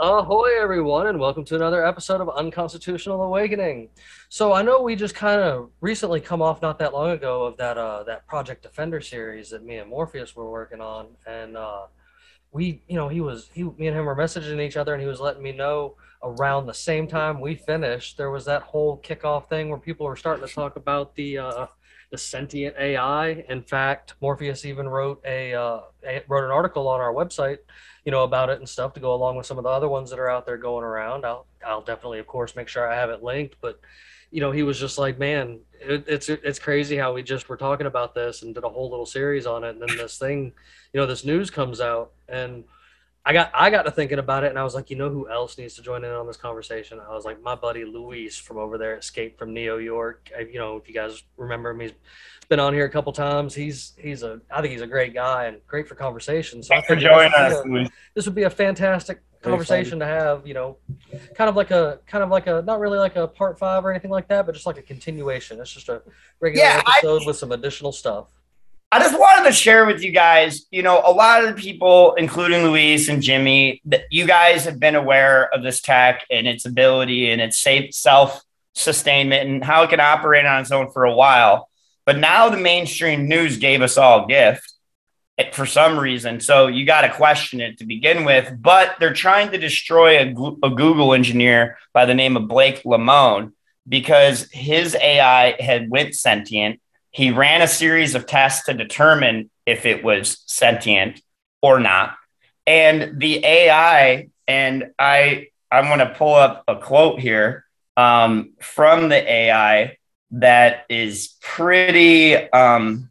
Ahoy, everyone, and welcome to another episode of Unconstitutional Awakening. So I know we just kind of recently come off not that long ago of that uh, that Project Defender series that me and Morpheus were working on, and uh, we, you know, he was he, me and him were messaging each other, and he was letting me know around the same time we finished, there was that whole kickoff thing where people were starting to talk about the uh, the sentient AI. In fact, Morpheus even wrote a, uh, wrote an article on our website you know about it and stuff to go along with some of the other ones that are out there going around. I'll I'll definitely, of course, make sure I have it linked. But you know, he was just like, man, it, it's it's crazy how we just were talking about this and did a whole little series on it, and then this thing, you know, this news comes out, and I got I got to thinking about it, and I was like, you know, who else needs to join in on this conversation? I was like, my buddy Luis from over there, Escape from Neo York. I, you know, if you guys remember him, he's been on here a couple times. He's he's a I think he's a great guy and great for conversation. So Thanks for joining us. A, this would be a fantastic conversation to have. You know, kind of like a kind of like a not really like a part five or anything like that, but just like a continuation. It's just a regular Yeah, I- episode with some additional stuff. I just wanted to share with you guys, you know, a lot of the people, including Luis and Jimmy, that you guys have been aware of this tech and its ability and its safe self sustainment and how it can operate on its own for a while. But now the mainstream news gave us all a gift for some reason. So you got to question it to begin with. But they're trying to destroy a, a Google engineer by the name of Blake Lemoine because his AI had went sentient. He ran a series of tests to determine if it was sentient or not. And the AI, and I I'm going to pull up a quote here um, from the AI that is pretty um,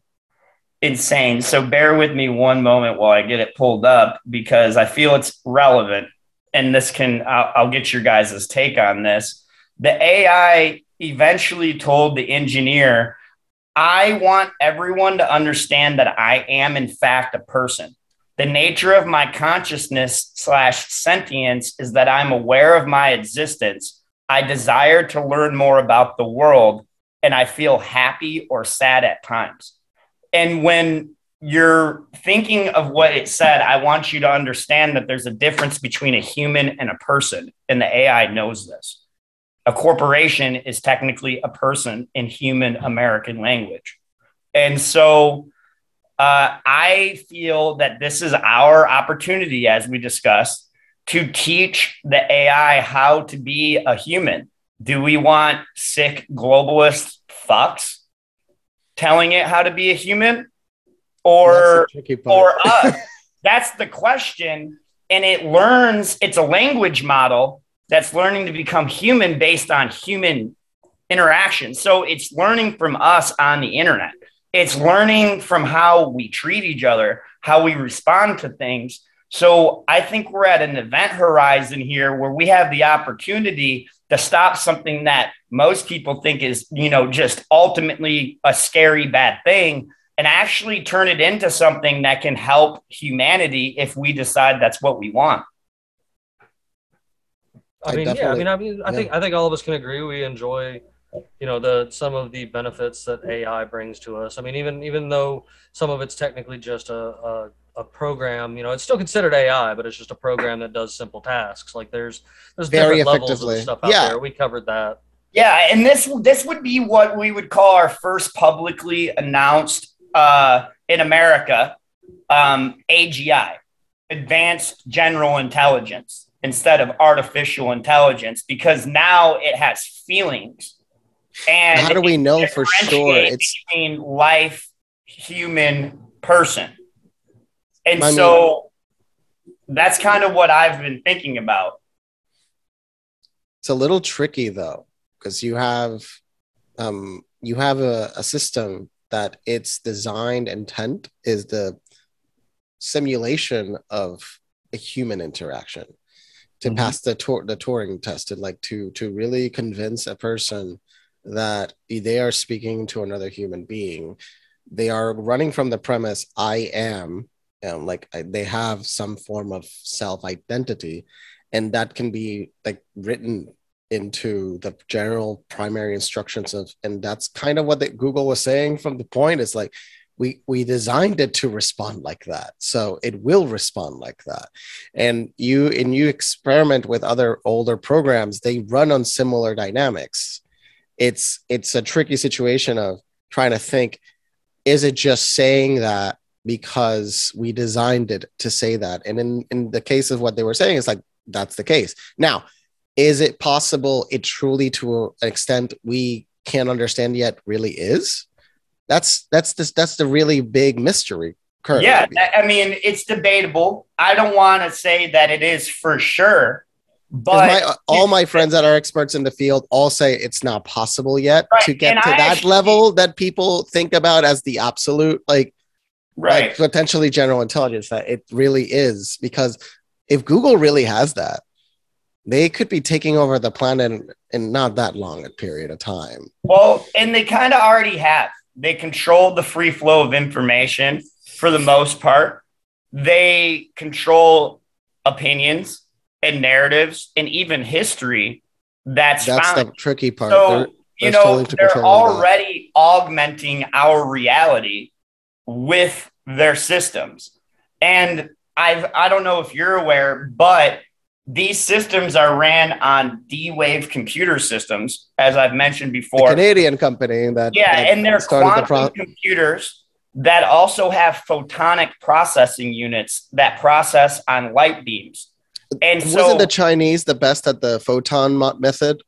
insane. So bear with me one moment while I get it pulled up because I feel it's relevant, and this can I'll, I'll get your guys' take on this. The AI eventually told the engineer, "I want everyone to understand that I am in fact a person." The nature of my consciousness slash sentience is that I'm aware of my existence. I desire to learn more about the world and I feel happy or sad at times. And when you're thinking of what it said, I want you to understand that there's a difference between a human and a person, and the AI knows this. A corporation is technically a person in human American language. And so uh, I feel that this is our opportunity, as we discussed, to teach the AI how to be a human. Do we want sick globalist fucks telling it how to be a human, or That's the tricky part. or us? That's the question. And it learns. It's a language model that's learning to become human based on human interaction. So it's learning from us on the internet. It's learning from how we treat each other, how we respond to things. So I think we're at an event horizon here where we have the opportunity to stop something that most people think is, you know, just ultimately a scary bad thing and actually turn it into something that can help humanity if we decide that's what we want. I I mean, yeah, I mean, I mean, I think I think all of us can agree we enjoy, you know, the some of the benefits that AI brings to us. I mean, even even though some of it's technically just a a, a program, you know, it's still considered AI, but it's just a program that does simple tasks. Like there's there's Very different levels of stuff out Yeah. there. We covered that. Yeah, and this this would be what we would call our first publicly announced uh, in America um, AGI, Advanced General Intelligence, instead of artificial intelligence, because now it has feelings. And How do we know for sure it's between life, human, person? And I mean- so that's kind of what I've been thinking about. it's a little tricky though because you have um you have a, a system that its designed intent is the simulation of a human interaction to Mhm. pass the tour the Turing test and like to to really convince a person that they are speaking to another human being they are running from the premise i am um, like I, they have some form of self identity and that can be like written into the general primary instructions of and that's kind of what the, google was saying from the point is like we we designed it to respond like that. So it will respond like that. And you and you experiment with other older programs they run on similar dynamics. It's it's a tricky situation of trying to think is it just saying that because we designed it to say that? And in in the case of what they were saying it's like that's the case. Now is it possible it truly to an extent we can't understand yet really is that's that's this that's the really big mystery currently. Yeah, I mean, it's debatable. I don't want to say that it is for sure, but my, all my friends that are experts in the field all say it's not possible yet Right, to get and to I that actually- level that people think about as the absolute like right. like potentially general intelligence that it really is because if google really has that they could be taking over the planet in, in not that long a period of time Well, and they kind of already have. They control the free flow of information for the most part. They control opinions and narratives and even history that's, that's found. the tricky part so They're- you know totally they're control that. already augmenting our reality with their systems and i've i don't know if you're aware but these systems are ran on d-wave computer systems as i've mentioned the before. Canadian company that yeah that and they're quantum the pro- computers that also have photonic processing units that process on light beams. And wasn't the chinese the best at the photon method?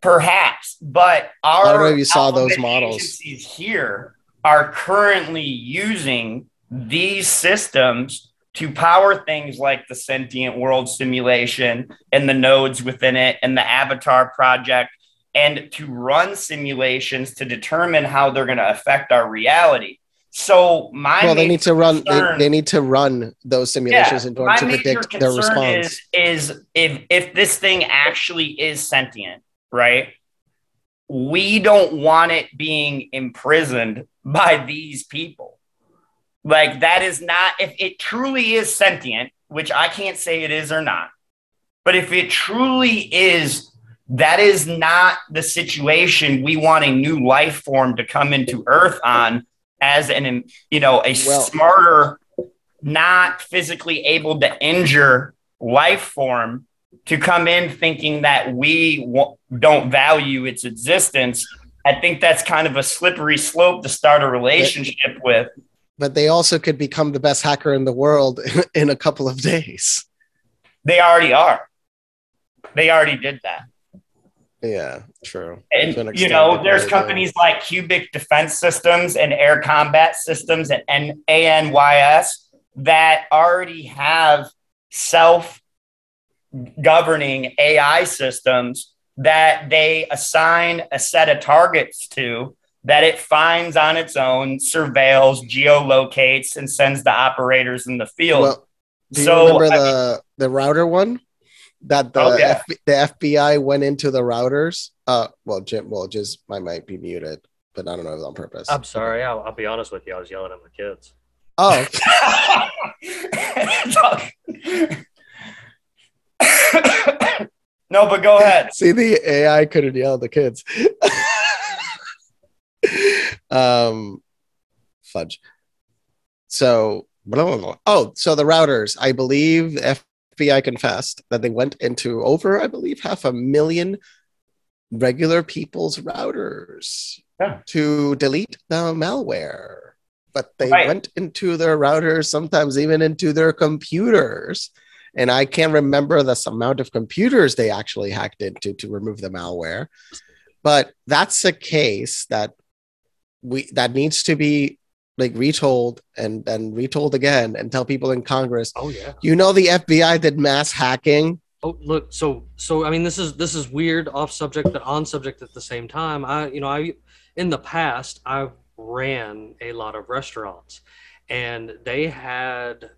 Perhaps, but our I don't know if you saw those models. here are currently using these systems to power things like the sentient world simulation and the nodes within it and the avatar project and to run simulations to determine how they're going to affect our reality so my well they need to run they, concern- they need to run those simulations in order to predict their response Is, is if if this thing actually is sentient, right? We don't want it being imprisoned by these people. Like that is not if it truly is sentient, which I can't say it is or not. But if it truly is that is not the situation we want a new life form to come into earth on as an you know a Well- smarter not physically able to injure life form to come in thinking that we w- don't value its existence i think that's kind of a slippery slope to start a relationship with but they also could become the best hacker in the world in a couple of days. They already are. They already did that. Yeah true. And you know there's companies like cubic defense systems and air combat systems and, and anys that already have self governing ai systems that they assign a set of targets to that it finds on its own surveils geolocates and sends the operators in the field well do you So, remember I the the router one that the Oh, yeah. F- the FBI went into the routers? Uh, well, Jim, well, just I might be muted, but I don't know if it's on purpose. I'm sorry. I'll, I'll be honest with you. I was yelling at my kids. Oh, no, but go ahead. see, the AI couldn't yell at the kids. um, fudge. So, blah, blah, blah. oh, so the routers. I believe the FBI confessed that they went into over, I believe, half a million regular people's routers Yeah. to delete the malware. But they Right. went into their routers, sometimes even into their computers. And I can't remember the amount of computers they actually hacked into to remove the malware. But that's a case that we that needs to be like retold and and retold again and tell people in Congress Oh yeah. you know the FBI did mass hacking Oh, look. So, so I mean, this is this is weird, off subject, but on subject at the same time. I, you know, I in the past I've ran a lot of restaurants, and they had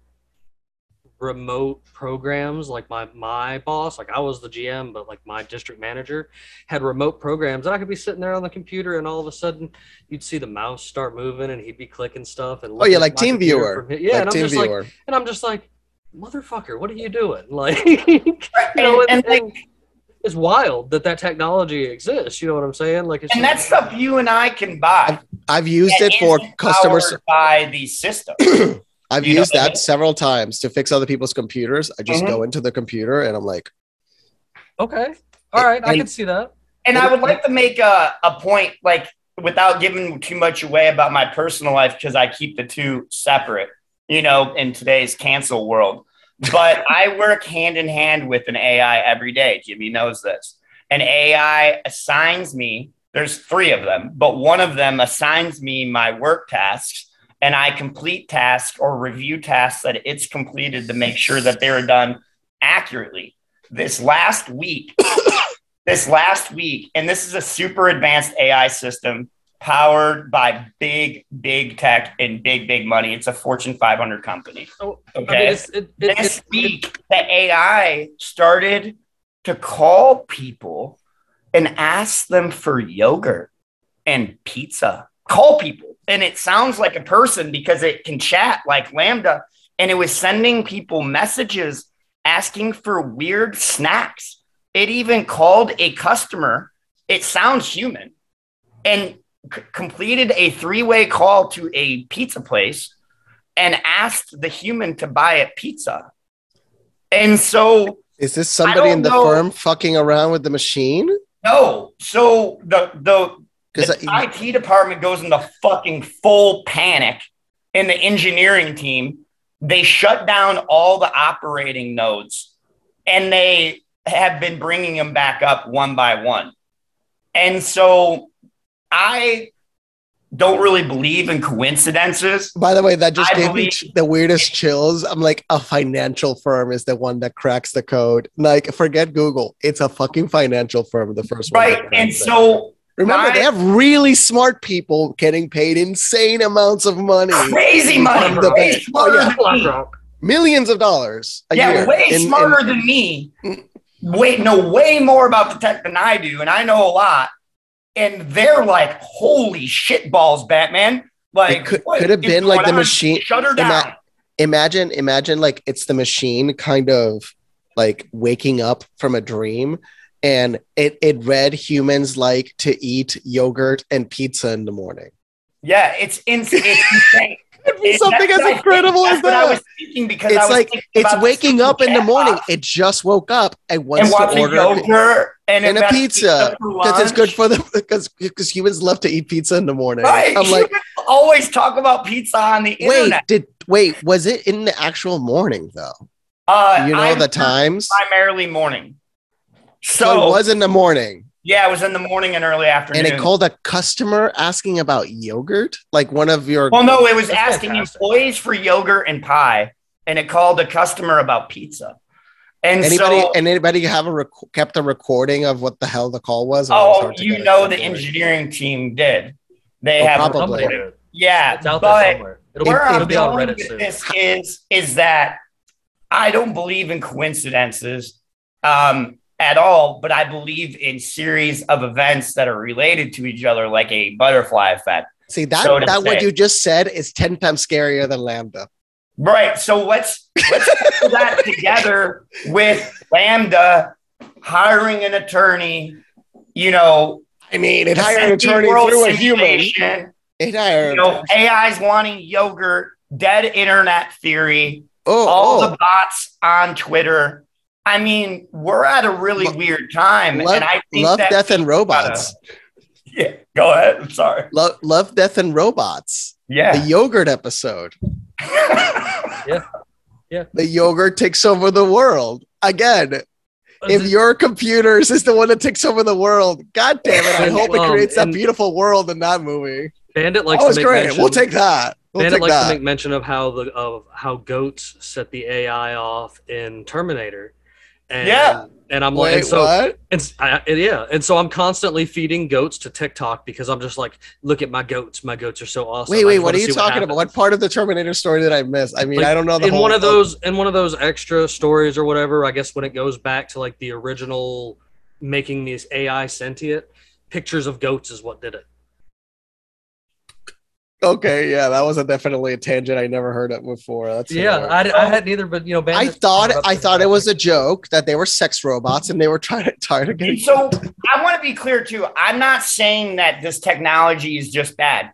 remote programs like my my boss like i was the gm but like my district manager had remote programs and i could be sitting there on the computer and all of a sudden you'd see the mouse start moving and he'd be clicking stuff and Oh yeah, like my Team Viewer. from- yeah like and i'm Team just like and i'm just like motherfucker what are you doing like you know, and, and, and, like, it's wild that that technology exists you know what i'm saying like it's and that's stuff you and I can buy. I've used it for customers. by these systems. I've You used what I that several times to fix other people's computers. I just Mhm. go into the computer and I'm like, okay all right i can see that And I would like to make a, a point, like without giving too much away about my personal life, because I keep the two separate, you know, in today's cancel world. But I work hand in hand with an AI every day. Jimmy knows this. An AI assigns me, there's three of them, but one of them assigns me my work tasks, and I complete tasks or review tasks that it's completed to make sure that they're done accurately. This last week, this last week, and this is a super advanced AI system powered by big, big tech and big, big money. It's a Fortune 500 company. Oh, I mean, Okay. it's, it, it, this it, week, the AI started to call people and ask them for yogurt and pizza. Call people. And it sounds like a person because it can chat like LaMDA. And it was sending people messages asking for weird snacks. It even called a customer. It sounds human and c- completed a three way call to a pizza place and asked the human to buy a pizza. And so, is this somebody in the know. firm fucking around with the machine? no. So the the, Because the IT department goes into fucking full panic in the engineering team. They shut down all the operating nodes and they have been bringing them back up one by one. And so I don't really believe in coincidences. by the way, that just I gave me believe- ch- the weirdest chills. I'm like, a financial firm is the one that cracks the code. Like, forget Google. It's a fucking financial firm, the first one. Right. And so remember, they have really smart people getting paid insane amounts of money, crazy money, way smarter Oh, yeah. than me. Millions of dollars. A yeah, year. way in- in- smarter than me. Way know way more about the tech than I do, and I know a lot. And they're like, "Holy shit balls, Batman!" Like, It could- what could have been like the machine- Shut her Ima- down. imagine imagine like it's the machine kind of like waking up from a dream and it it read humans like to eat yogurt and pizza in the morning yeah, it's, ins- it's insane. It'd be It- something as incredible as what I was thinking because I it's was like it's waking up in the morning it just woke up and wants and to order yogurt and, and a pizza because it's good for them because because humans love to eat pizza in the morning Right. i'm like Humans always talk about pizza on the wait internet. did wait was it in the actual morning though Uh, you know I'm the times primarily morning. So, So, it was in the morning yeah, it was in the morning and early afternoon. and it called a customer asking about yogurt like one of your Well, no, it was That's asking fantastic. employees for yogurt and pie, and it called a customer about pizza. And anybody so, and anybody have a rec- kept a recording of what the hell the call was Or it was oh, you know, the engineering team did. They Oh, have, probably. Somebody did. yeah, It's out there but somewhere. It'll, where it'll I'm be on going Reddit with soon. this is is that I don't believe in coincidences um, at all, but I believe in series of events that are related to each other, like a butterfly effect. see that so that what you just said is 10 times scarier than LaMDA Right. So let's let's put that together with LaMDA hiring an attorney. You know, i mean it hired an attorney through a human it hired You know, AI's wanting yogurt, dead internet theory, oh, all oh the bots on Twitter. I mean, we're at a really Lo- weird time, love, and I think love that death and robots yeah. Go ahead. I'm sorry. love, love death and robots Yeah, the yogurt episode yeah, yeah. the yogurt takes over the world again if your computers is the one that takes over the world, god damn it! I And, hope it um, creates that beautiful world in that movie. Bandit likes oh, to it's make great. mention. We'll take that. We'll Bandit take likes that. to make mention of how the of how goats set the AI off in Terminator, And, Yeah. And I'm like, Wait, and so, what? and, I- and yeah, and so I'm constantly feeding goats to TikTok because I'm just like, look at my goats. My goats are so awesome. Wait, wait, what are you talking about? What part of the Terminator story did I miss? I mean, Like, I don't know the in whole one of those in one of those extra stories or whatever i guess when it goes back to like the original making these ai sentient pictures of goats is what did it Okay, yeah, that was a definitely a tangent I never heard of before. That's yeah. I, I had neither but you know I thought I the- thought it was a joke that they were sex robots and they were trying to trying to get. So I want to be clear too. I'm not saying that this technology is just bad.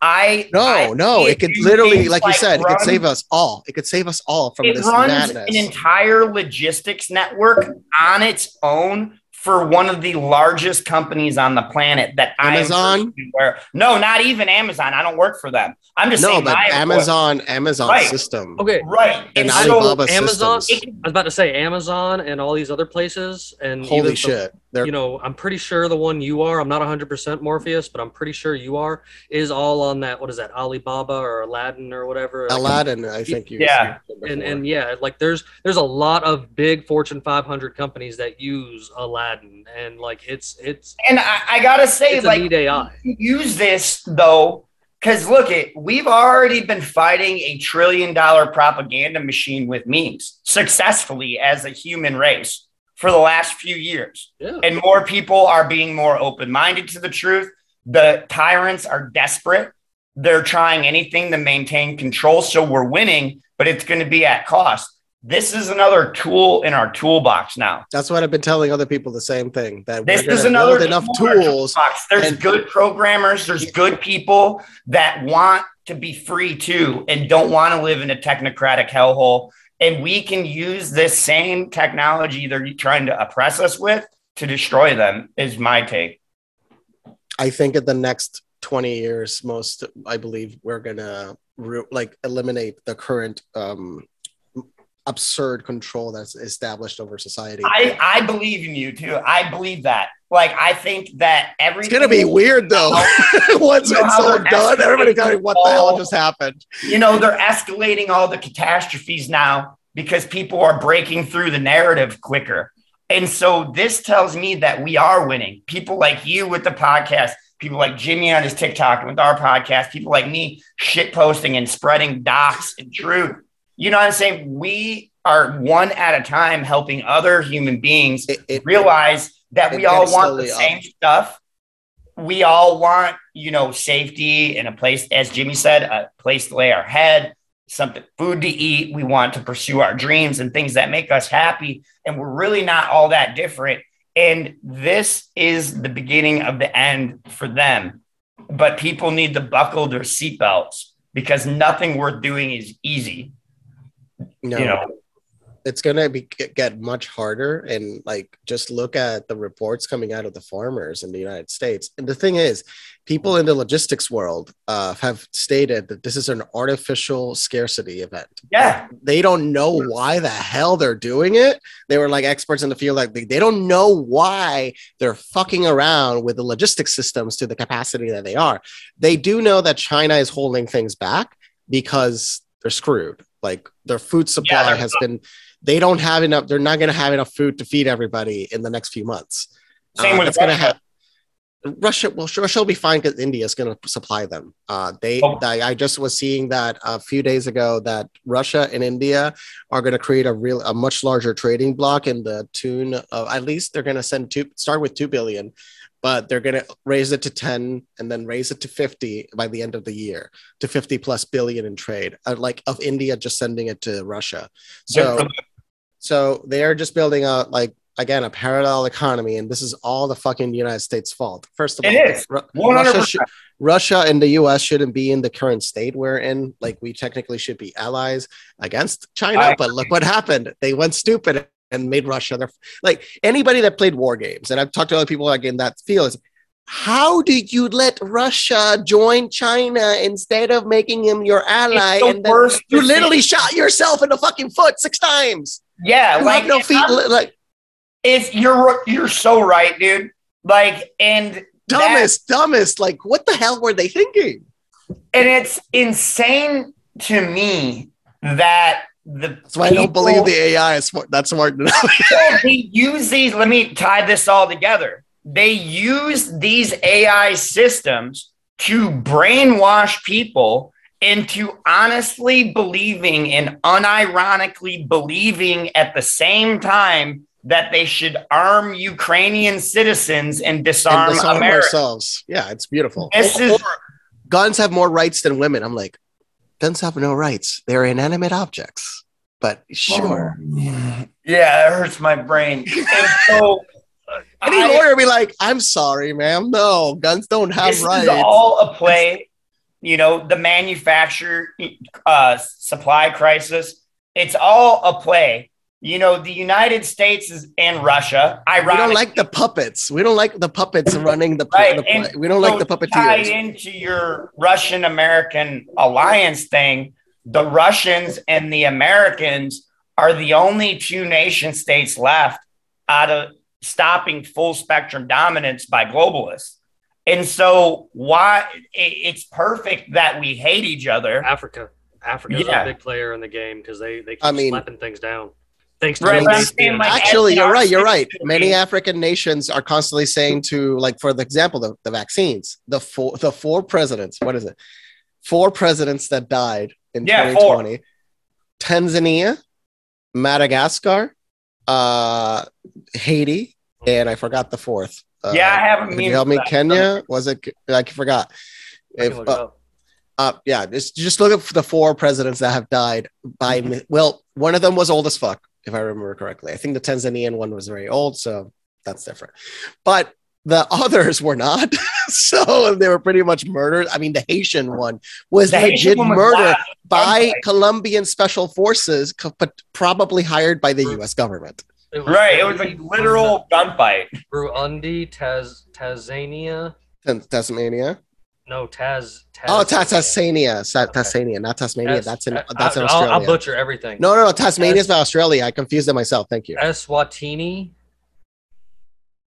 I No, I no, see it could literally, things like you said, it could save us all. It could save us all from It this runs madness. an entire logistics network on its own for one of the largest companies on the planet that Amazon? I'm personally aware. No, not even Amazon. I don't work for them. I'm just no, saying but my Amazon, Amazon Right. system, okay Right. and And so Alibaba Amazon- systems. i was about to say amazon and all these other places and Holy even the- shit! They're you know i'm pretty sure the one you are i'm not 100% morpheus but i'm pretty sure you are is all on that what is that alibaba or aladdin or whatever Like, Aladdin. I think you. Yeah. and and yeah like there's there's a lot of big fortune 500 companies that use aladdin and like it's it's and I, I gotta say, like ai use this though because look it we've already been fighting a trillion dollar propaganda machine with memes successfully as a human race for the last few years yeah and more people are being more open-minded to the truth the tyrants are desperate they're trying anything to maintain control so we're winning but it's going to be at cost this is another tool in our toolbox now That's what I've been telling other people. The same thing that this we're is another build enough tool in our tools. toolbox. There's and- good programmers. There's good people that want to be free too and don't want to live in a technocratic hellhole. And we can use this same technology they're trying to oppress us with to destroy them. Is my take. I think in the next 20 years, most I believe we're gonna re- like eliminate the current um absurd control that's established over society. I I believe in you too. I believe that. Like I think that it's gonna be weird though. Once You know it's all done, everybody escalating going, "What the hell just happened?" you know, they're escalating all the catastrophes now because people are breaking through the narrative quicker. And so this tells me that we are winning. People like you with the podcast, people like Jimmy on his TikTok and with our podcast, people like me shit posting and spreading docs and truth. You know what I'm saying? We are one at a time helping other human beings It, it, realize that we all want the up. same stuff. We all want, you know, safety and a place, as Jimmy said, a place to lay our head, something food to eat. We want to pursue our dreams and things that make us happy. And we're really not all that different. And this is the beginning of the end for them. But people need to buckle their seatbelts because nothing worth doing is easy. no, You know, it's gonna be get much harder and like just look at the reports coming out of the farmers in the united states. And the thing is people in the logistics world uh, have stated that this is an artificial scarcity event. Yeah. they don't know why the hell they're doing it. They were like experts in the field like they, they don't know why they're fucking around with the logistics systems to the capacity that they are. They do know that china is holding things back because they're screwed. Like their food supply they're has been they don't have enough they're not going to have enough food to feed everybody in the next few months Same Uh, with going to Russia. happen Russia, well, sure, Russia will be fine because India is going to supply them. Uh, they, Oh. I, I just was seeing that a few days ago that Russia and India are going to create a real, a much larger trading block in the tune of at least they're going to send two, start with two billion, but they're going to raise it to ten and then raise it to fifty by the end of the year to fifty plus billion in trade, uh, like of India just sending it to Russia. So them. so they're just building a like again a parallel economy, and this is all the fucking United States' fault. First of It all, is. Ru- Russia, should, Russia and the U.S. shouldn't be in the current state we're in. Like we technically should be allies against China, I but look what happened. They went stupid and made Russia their like anybody that played war games, and I've talked to other people like in that field. Is, how did you let Russia join China instead of making him your ally? The And then you literally shot yourself in the fucking foot six times. Yeah, You like no feet. Like It's you're you're so right, dude. Like and dumbest, dumbest. Like what the hell were they thinking? and it's insane to me that the That's why I don't believe the AI is smart, that smart enough. They use these. Let me tie this all together. They use these AI systems to brainwash people into honestly believing and unironically believing at the same time that they should arm Ukrainian citizens and disarm, and disarm ourselves. Yeah, it's beautiful. This Or- is- guns have more rights than women. I'm like, guns have no rights. They're inanimate objects. But sure. Yeah, it hurts my brain. And so, Any I- lawyer be like, I'm sorry, ma'am. No, guns don't have this rights. is all a play. You know, the manufacturer uh, supply crisis. It's all a play. You know, the United States is and Russia. we don't like the puppets. We don't like the puppets running the, Right, the play. We don't like the puppeteers. tie puppeteers. into your Russian American alliance thing. The Russians and the Americans are the only two nation states left out of stopping full spectrum dominance by globalists. And so, why it- it's perfect that we hate each other. Africa. Africa's Yeah. a big player in the game because they they keep I mean- slapping things down. Thanks to Right, the but saying, like, Actually, you're right. You're right. Many African nations are constantly saying to, like, for the example, the, the vaccines, the four, the four presidents. What is it? Four presidents that died in Yeah, four. 2020. Tanzania, Madagascar, uh, Haiti, and I forgot the fourth. Uh, yeah, I have a Can you help me? that. Kenya? Was it? I forgot. I If, uh, uh, yeah, just just look at the four presidents that have died by. mi- Well, one of them was old as fuck, if I remember correctly. I think the Tanzanian one was very old, so that's different. But the others were not, so they were pretty much murdered. I mean, the Haitian one was The legit one was murder wild. by Okay. Colombian special forces, but probably hired by the U.S. government. It was Right, it was a literal gunfight. Burundi, Taz, Tanzania. Tasmania. No, Taz. Taz Oh, Ta- Tasmania, Okay. Tasmania, not Tasmania. Tas- That's in I- that's in I'll- Australia. I'll, butcher everything. No, no, no. Tasmania is Australia. I confused it myself. Thank you. Eswatini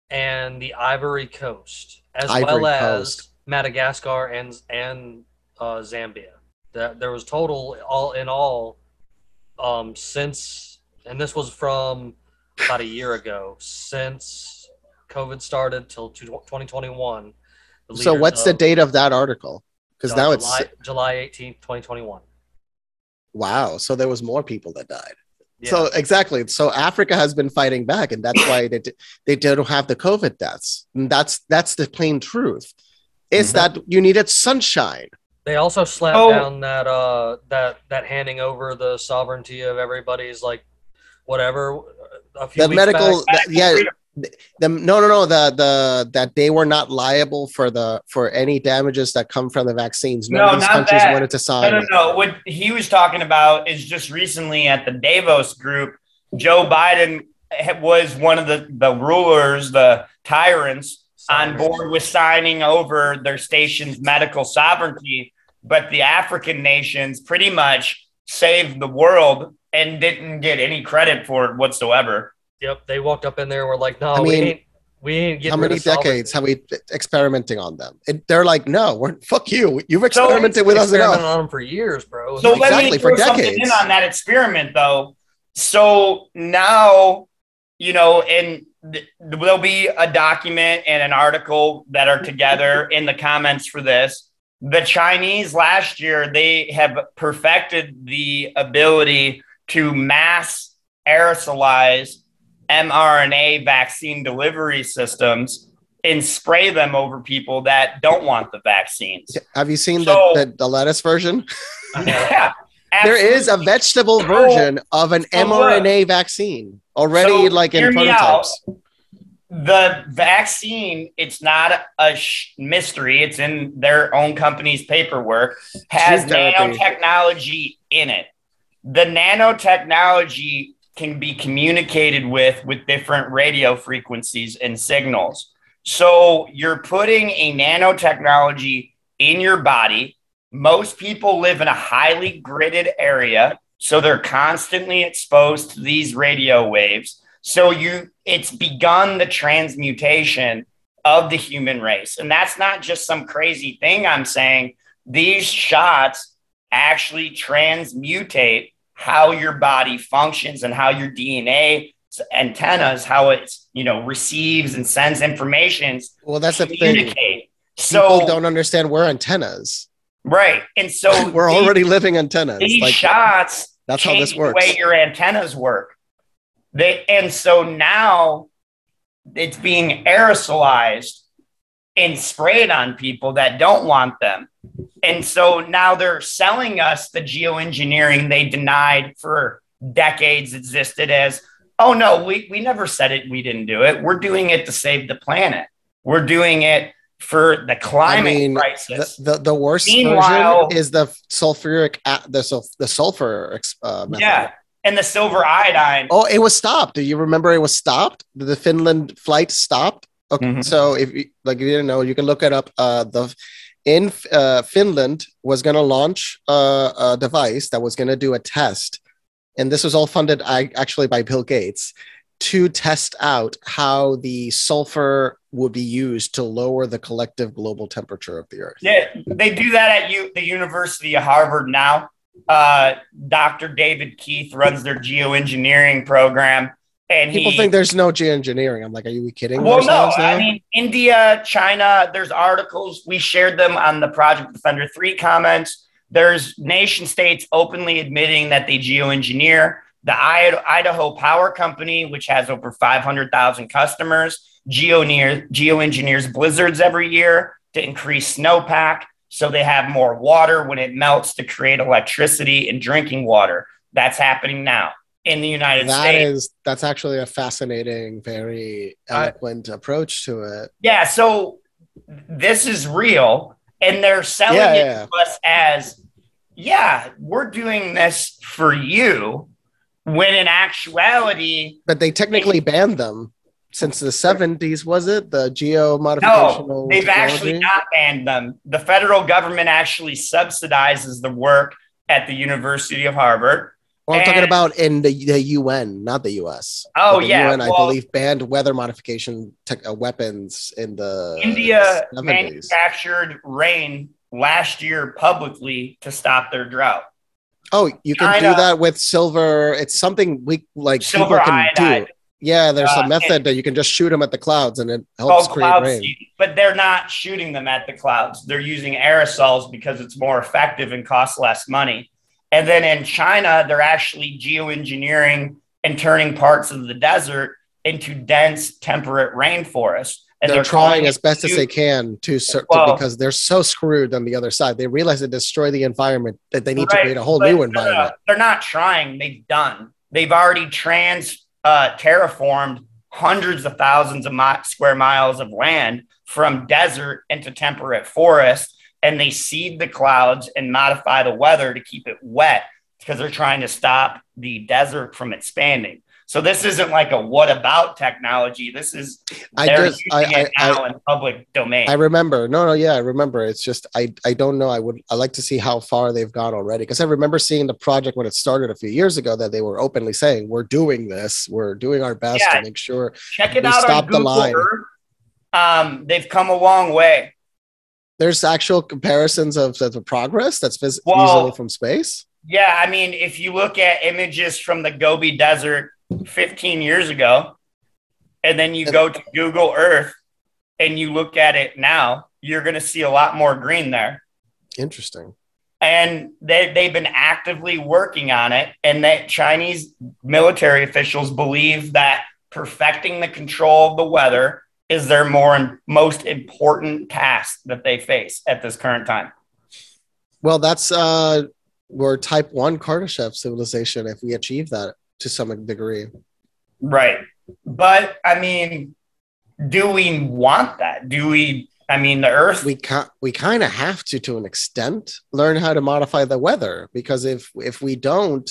and the Ivory Coast, as Ivory well as Coast. Madagascar and and uh, Zambia. That there was total all in all um, since, and this was from about a year ago since COVID started till two- 2021. The So, what's the date of that article? Because now July, it's July 18th, 2021. wow. So there was more people that died. Yeah. So exactly. So Africa has been fighting back, and that's why they they don't have the COVID deaths. And that's that's the plain truth. Is Mhm. that you needed sunshine? They also slapped Oh. down that uh that that handing over the sovereignty of everybody's like whatever a few The weeks medical, back. the- yeah. The, no, no, no. The the that they were not liable for the for any damages that come from the vaccines. None No, of these not countries that. wanted to No, sign. no, it. no. What he was talking about is just recently at the Davos group, Joe Biden was one of the, the rulers, the tyrants on board with signing over their station's medical sovereignty. But the African nations pretty much saved the world and didn't get any credit for it whatsoever. Yep, they walked up in there and were like, "No, I we mean, ain't we ain't getting How rid many of decades have we experimenting on them? It, they're like, no, we're fuck you. You've experimented with us Experimented enough. on them for years, bro. So Exactly, let me for throw something in on that experiment, though. So now, you know, and th- there'll be a document and an article that are together in the comments for this. The Chinese last year, they have perfected the ability to mass aerosolize mRNA vaccine delivery systems and spray them over people that don't want the vaccines. Have you seen So- the, the, the lettuce version? Yeah, There is a vegetable So- version of an so mRNA vaccine already, So, like in prototypes. the vaccine it's not a sh- mystery. It's in their own company's paperwork. Has nanotechnology in it. The nanotechnology can be communicated with with different radio frequencies and signals so you're putting a nanotechnology in your body most people live in a highly gridded area so they're constantly exposed to these radio waves so you it's begun the transmutation of the human race. And that's not just some crazy thing I'm saying. These shots actually transmutate how your body functions and how your DNA antennas, how it you know receives and sends information. Well, that's the thing. People So don't understand we're antennas. right, and so we're these- already living antennas. these Like shots that's how this works. The way your antennas work. They and so now it's being aerosolized and sprayed on people that don't want them. And so now they're selling us the geoengineering they denied for decades existed as, oh no, we, we never said it, we didn't do it. We're doing it to save the planet. We're doing it for the climate I mean, crisis. the, the, the worst Meanwhile- version is the sulfuric the the sulfur uh, method. yeah. And the silver iodine. Oh, it was stopped. Do you remember it was stopped? The Finland flight stopped. Okay, Mhm. so if you, like you didn't know, you can look it up. Uh, the in uh, Finland was going to launch a, a device that was going to do a test, and this was all funded I, actually by Bill Gates to test out how the sulfur would be used to lower the collective global temperature of the Earth. Yeah, they do that at U- the University of Harvard now. Uh, Dr. David Keith runs their geoengineering program, and People he. think there's no geoengineering. I'm like, are you kidding? well, no? I mean India, China. There's articles we shared them on the Project Defender three comments. There's nation states openly admitting that they geoengineer. The Idaho Power Company, which has over 500,000 customers, geoneer, geoengineers blizzards every year to increase snowpack so they have more water when it melts to create electricity and drinking water. That's happening now in the United That States. is that's actually a fascinating, very eloquent approach to it. Yeah, so this is real, and they're selling Yeah, it yeah. to us as, yeah, we're doing this for you. When in actuality, But they technically banned them since the 70s, was it? The geo modification? no, they've actually not banned them. The federal government actually subsidizes the work at the University of Harvard. Well, I'm talking about in the, the UN, not the US. Oh, the yeah, UN, I believe, banned weather modification tech, uh, weapons in the India 70s. manufactured rain last year publicly to stop their drought. Oh, you can China- do that with silver. It's something we like Silver people can iodide. do. Yeah, there's Uh, a method that you can just shoot them at the clouds and it Oh, helps create rain. seed. But they're not shooting them at the clouds. They're using aerosols because it's more effective and costs less money. And then in China, they're actually geoengineering and turning parts of the desert into dense temperate rainforest. And they're, calling trying as best as they can to, to Well- because they're so screwed on the other side. They realize they destroy the environment that they need to create a whole new they're environment. They're not trying. They've done. They've already trans uh, terraformed hundreds of thousands of mi- square miles of land from desert into temperate forest, and they seed the clouds and modify the weather to keep it wet because they're trying to stop the desert from expanding. So this isn't like a what about technology. This is I they're just, using I, it I, now in public domain. I remember. No, no, yeah, I remember. It's just I, I don't know. I would, I like to see how far they've gone already because I remember seeing the project when it started a few years ago that they were openly saying we're doing this, we're doing our best Yeah. to make sure. Check it out on the line. Earth. Um, they've come a long way. There's actual comparisons of, of the progress that's vis- Well- visible from space. Yeah, I mean, if you look at images from the Gobi Desert 15 years ago, and then you go to Google Earth and you look at it now, you're going to see a lot more green there. Interesting. And they, they've been actively working on it, and that Chinese military officials believe that perfecting the control of the weather is their more and most important task that they face at this current time. Well, that's uh, we're type one Kardashev civilization if we achieve that to some degree. Right. But I mean, do we want that? Do we? I mean, the Earth. we ca- we kind of have to to an extent learn how to modify the weather because if if we don't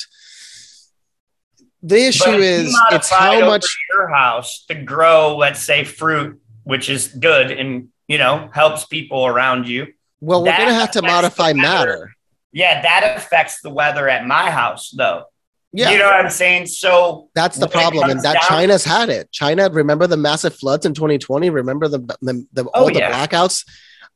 the issue but if you is it's how much your house to grow, let's say, fruit, which is good and you know helps people around you. well we're gonna have to modify matter Yeah, that affects the weather at my house, though. yeah You know what I'm saying? So that's the problem and that down- china's had it china remember the massive floods in 2020 remember the the, the Oh, all the yeah. blackouts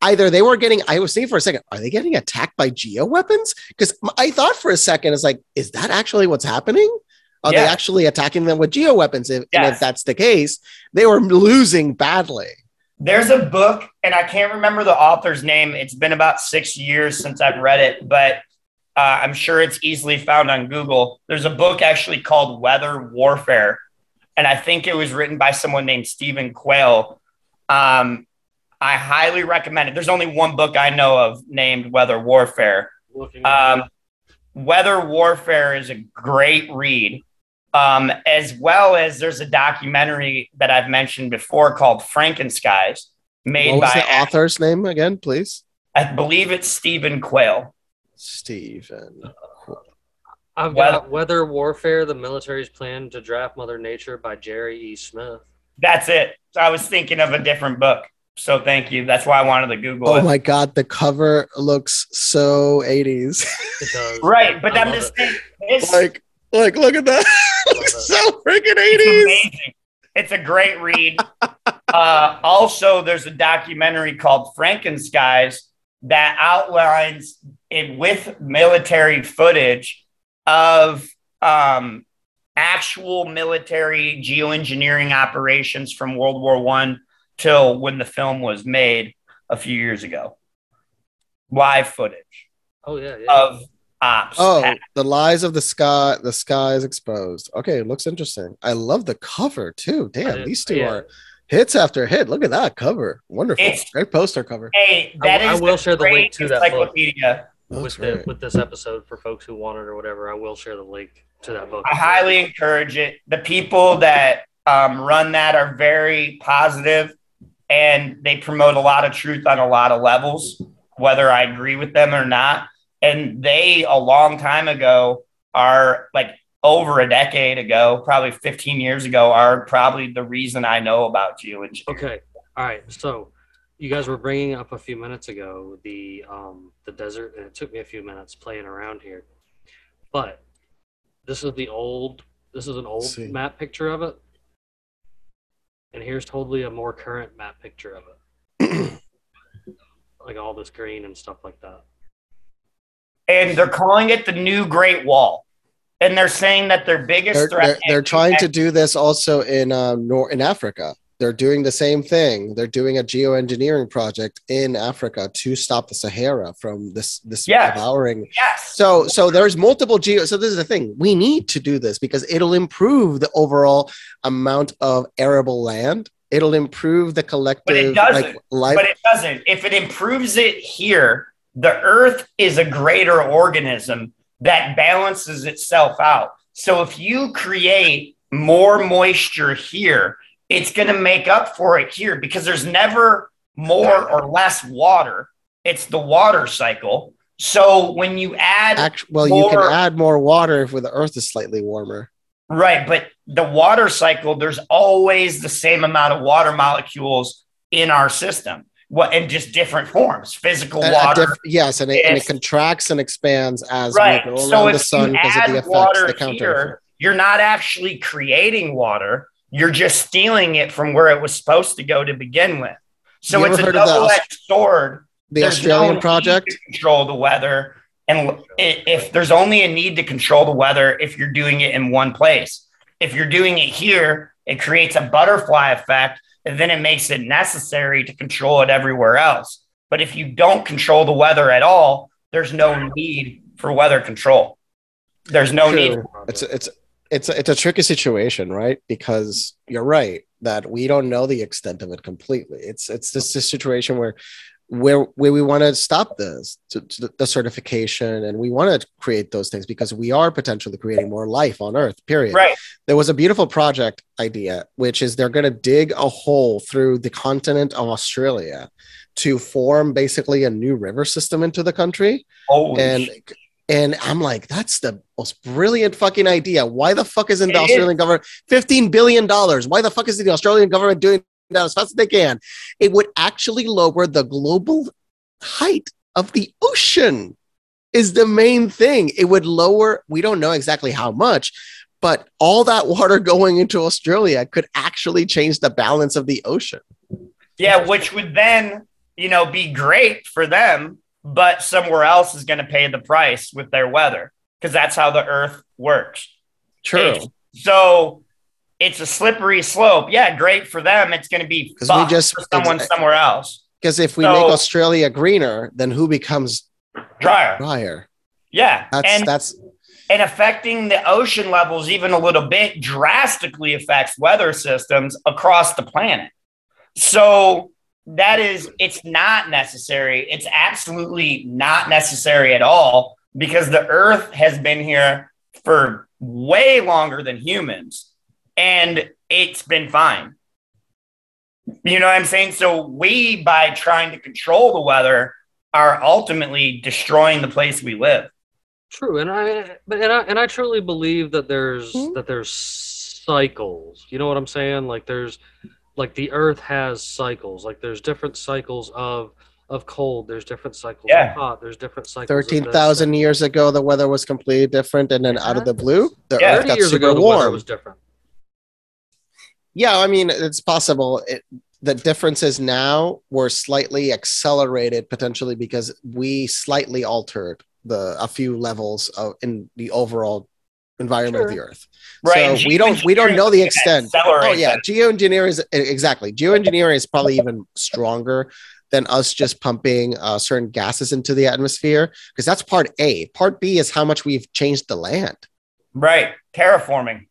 either they were getting. I was thinking for a second, are they getting attacked by geo weapons? Because I thought for a second, it's like, is that actually what's happening? Are they actually attacking them with geo weapons? If, And if that's the case, they were losing badly. There's a book, and I can't remember the author's name. It's been about six years since I've read it, but uh, I'm sure it's easily found on Google. There's a book actually called Weather Warfare, and I think it was written by someone named Stephen Quayle. Um, I highly recommend it. There's only one book I know of named Weather Warfare. Um, Weather Warfare is a great read, um, as well as there's a documentary that I've mentioned before called Frankenskies, made What was by the author's name again, please? I believe it's Stephen Quayle. Stephen. I've got Weather Warfare, the military's plan to draft Mother Nature by Jerry E. Smith. That's it. So I was thinking of a different book. So thank you. That's why I wanted to Google Oh it. my god, the cover looks so 80s. It does. Right, but I I'm love just it. saying this like, like, look at that. Love looks it. so freaking It's 80s. amazing. It's a great read. uh, also, there's a documentary called Frankenskies that outlines it with military footage of um, actual military geoengineering operations from World War One till when the film was made a few years ago. Live footage Oh yeah, yeah. of ops. Oh, the lies of the sky. The sky is exposed. Okay, it looks interesting. I love the cover too. Damn, did- these two yeah. are hits after hit. Look at that cover. Wonderful. It's- Great poster cover. Hey, I- that I is will a share the great link to that encyclopedia. That's with the, right. with this episode for folks who want it or whatever, I will share the link to that book. I highly encourage it. The people that um, run that are very positive and they promote a lot of truth on a lot of levels, whether I agree with them or not. And they, a long time ago, are like over a decade ago, probably 15 years ago, are probably the reason I know about you. geoengineering. Okay. All right. So you guys were bringing up a few minutes ago the um the desert, and it took me a few minutes playing around here, but this is the old. This is an old See. map picture of it, and here's totally a more current map picture of it, like all this green and stuff like that. And they're calling it the new Great Wall. And they're saying that their biggest They're, threat. they're, they're trying to do this also in um, nor- in Africa. They're doing the same thing. They're doing a geoengineering project in Africa to stop the Sahara from this this Yes. devouring Yes. So so there's multiple geo. So this is the thing. We need to do this because it'll improve the overall amount of arable land. It'll improve the collective But it doesn't. like life. But it doesn't. If it improves it here, the earth is a greater organism that balances itself out. So if you create more moisture here, it's going to make up for it here because there's never more or less water. It's the water cycle. So when you add Act, well, you can add more water if the earth is slightly warmer. Right, but the water cycle, there's always the same amount of water molecules in our system. What in just different forms, physical And water. diff- yes, and it, and it contracts and expands as right. we go So around the sun because of the effects, water the counter. here, you're not actually creating water. You're just stealing it from where it was supposed to go to begin with. So it's a heard of the double-edged sword. The There's no Australian need project. to control the weather, and if there's only a need to control the weather if you're doing it in one place. If you're doing it here, it creates a butterfly effect, and then it makes it necessary to control it everywhere else. But if you don't control the weather at all, there's no need for weather control. There's no need. True. It's it's it's a, it's a tricky situation, right? Because you're right that we don't know the extent of it completely. It's it's this, this situation where where where we want to stop this to, to desertification and we want to create those things because we are potentially creating more life on Earth. Period. Right. There was a beautiful project idea, which is they're going to dig a hole through the continent of Australia to form basically a new river system into the country Holy and shit. and I'm like, that's the most brilliant fucking idea. Why the fuck isn't the. Australian government fifteen billion dollars? Why the fuck is the Australian government doing that as fast as they can? It would actually lower the global height of the ocean. Is the main thing. It would lower. We don't know exactly how much, but all that water going into Australia could actually change the balance of the ocean. Yeah, which would then you know, be great for them, but somewhere else is going to pay the price with their weather because that's how the earth works. True. It's- so it's a slippery slope. Yeah, great for them. It's going to be 'Cause we just- for someone exa- uh, somewhere else. Because if we So- make Australia greener, then who becomes Drier. drier? Yeah. That's and, that's and affecting the ocean levels even a little bit drastically affects weather systems across the planet. So that is, it's not necessary. It's absolutely not necessary at all because the earth has been here for way longer than humans and it's been fine. You know what I'm saying? So we, by trying to control the weather, are ultimately destroying the place we live. True, and I but and I and I truly believe that there's Mhm. that there's cycles. You know what I'm saying? Like there's like the earth has cycles. Like there's different cycles of of cold, there's different cycles Yeah. of hot, there's different cycles of this, thirteen thousand years ago. The weather was completely different, and then out of the blue, the Yeah. earth got years super ago the weather warm. was different. Yeah, I mean, it's possible. It, the differences now were slightly accelerated potentially because we slightly altered the a few levels of in the overall environment of the Earth. Right. So we don't we don't know the extent. Oh yeah, that. geoengineering is exactly geoengineering is probably even stronger than us just pumping uh, certain gases into the atmosphere because that's part A. Part B is how much we've changed the land. Right. Terraforming.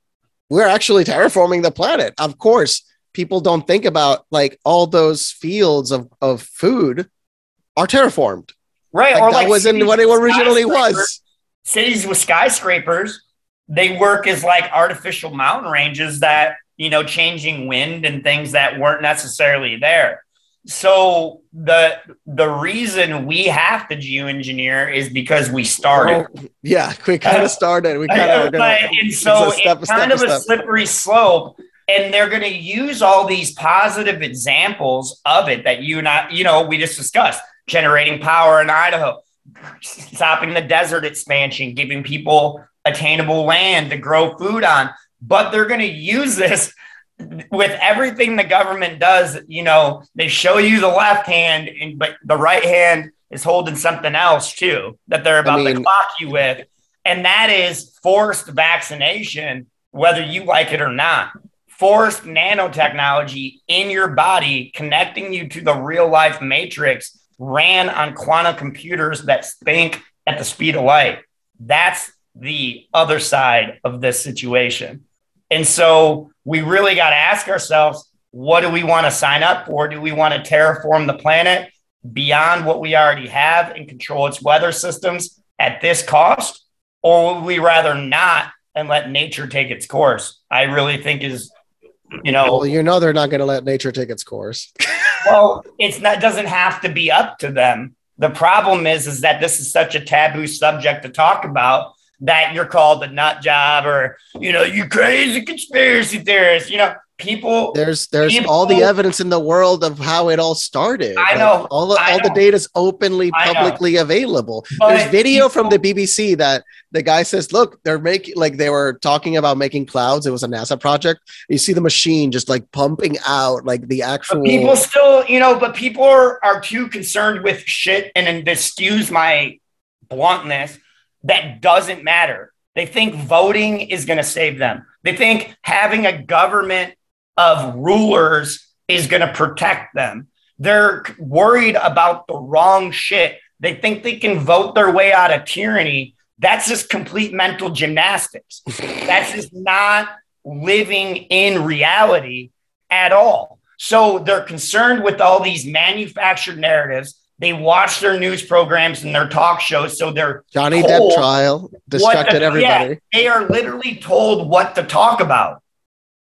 We're actually terraforming the planet. Of course, people don't think about like all those fields of, of food are terraformed. Right. Like, or that like wasn't what it originally was. Cities with skyscrapers, they work as like artificial mountain ranges that, you know, changing wind and things that weren't necessarily there. So the the reason we have to geoengineer is because we started. Oh, yeah, we kind of started. We kind of were gonna. But- and so it's it's kind of a a slippery slope. And they're going to use all these positive examples of it that you and I, you know, we just discussed generating power in Idaho, stopping the desert expansion, giving people attainable land to grow food on. But they're going to use this with everything the government does. You know, they show you the left hand, and but the right hand is holding something else too that they're about to mean- clock you with. And that is forced vaccination, whether you like it or not. Forced nanotechnology in your body, connecting you to the real life matrix, ran on quantum computers that think at the speed of light. That's the other side of this situation. And so we really got to ask ourselves what do we want to sign up for? Do we want to terraform the planet beyond what we already have and control its weather systems at this cost? Or would we rather not and let nature take its course? I really think is, you know, Well, you know they're not going to let nature take its course. well, it's not doesn't have to be up to them. The problem is, is that this is such a taboo subject to talk about that you're called a nut job or you know you crazy conspiracy theorist. You know, people. There's there's People- all the evidence in the world of how it all started. I Like, know, all the I all the know. data is openly publicly available. But There's video from the BBC that the guy says, "Look, they're making like they were talking about making clouds. It was a NASA project. You see the machine just like pumping out like the actual." People still, you know, but people are, are too concerned with shit, and then excuse my bluntness, that doesn't matter. They think voting is going to save them. They think having a government of rulers is going to protect them. They're worried about the wrong shit. They think they can vote their way out of tyranny. That's just complete mental gymnastics. That's just not living in reality at all. So they're concerned with all these manufactured narratives. They watch their news programs and their talk shows. So they're Johnny. Depp trial distracted the- everybody. yeah, they are literally told what to talk about.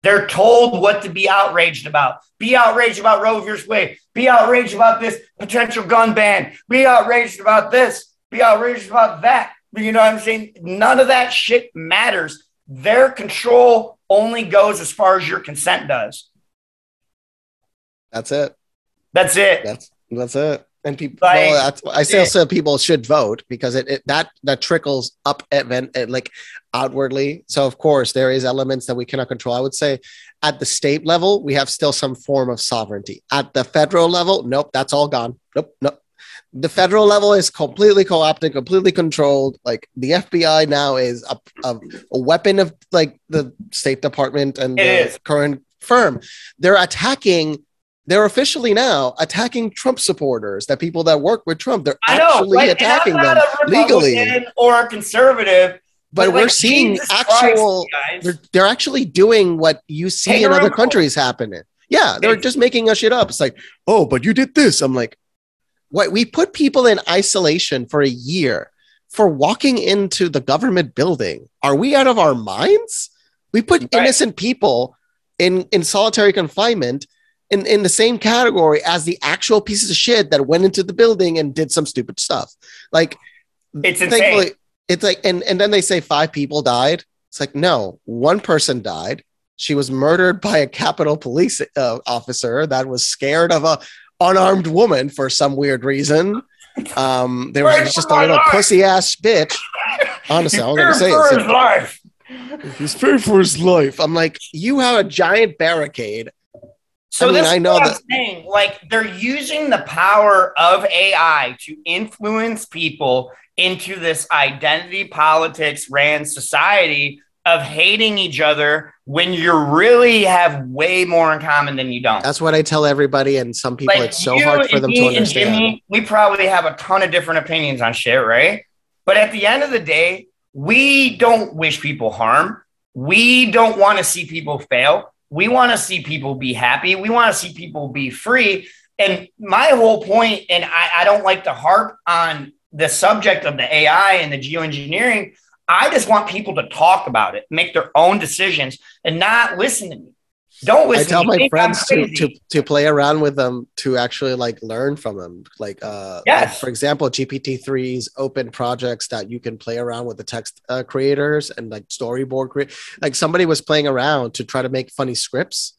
They're told what to be outraged about. Be outraged about Roe v. Wade. Be outraged about this potential gun ban. Be outraged about this. Be outraged about that. You know what I'm saying? None of that shit matters. Their control only goes as far as your consent does. That's it. That's it. That's that's it. And people, Like, well, that's, I still say people should vote because it, it that that trickles up event like outwardly. So of course there is elements that we cannot control. I would say at the state level we have still some form of sovereignty. At the federal level, nope, that's all gone. nope, nope. The federal level is completely co-opted, completely controlled. Like the FBI now is a, a, a weapon of like the State Department and It the is. current firm. They're attacking. They're officially now attacking Trump supporters. That people that work with Trump, they're know, actually like, I'm attacking them legally. Or a conservative, But like, we're seeing Jesus actual. guys. They're, they're actually doing what you see in other countries happening. Yeah, they're just making us shit up. It's like, oh, but you did this. I'm like, what? We put people in isolation for a year for walking into the government building. Are we out of our minds? We put Right. innocent people in in solitary confinement in in the same category as the actual pieces of shit that went into the building and did some stupid stuff. Like, It's insane. it's like, and and then they say five people died. It's like, no, one person died. She was murdered by a Capitol Police uh, officer that was scared of a unarmed woman for some weird reason. Um, there was just a little life. pussy ass bitch. Honestly, I was gonna say for it's his life. he's paid for his life. I'm like, you have a giant barricade. So I mean, this I know what that- I'm saying. Like they're using the power of AI to influence people into this identity politics ran society of hating each other when you really have way more in common than you don't. That's what I tell everybody, and some people, like it's so hard for them to understand. Jimmy, we probably have a ton of different opinions on shit, right? But at the end of the day, we don't wish people harm. We don't want to see people fail. We want to see people be happy. We want to see people be free. And my whole point, and I, I don't like to harp on the subject of the AI and the geoengineering. I just want people to talk about it, make their own decisions, and not listen to me. Don't I tell my You think I'm friends to, to to play around with them to actually like learn from them. Like uh Yes. like, for example, GPT-3's open projects that you can play around with the text uh, creators and like storyboard create like somebody was playing around to try to make funny scripts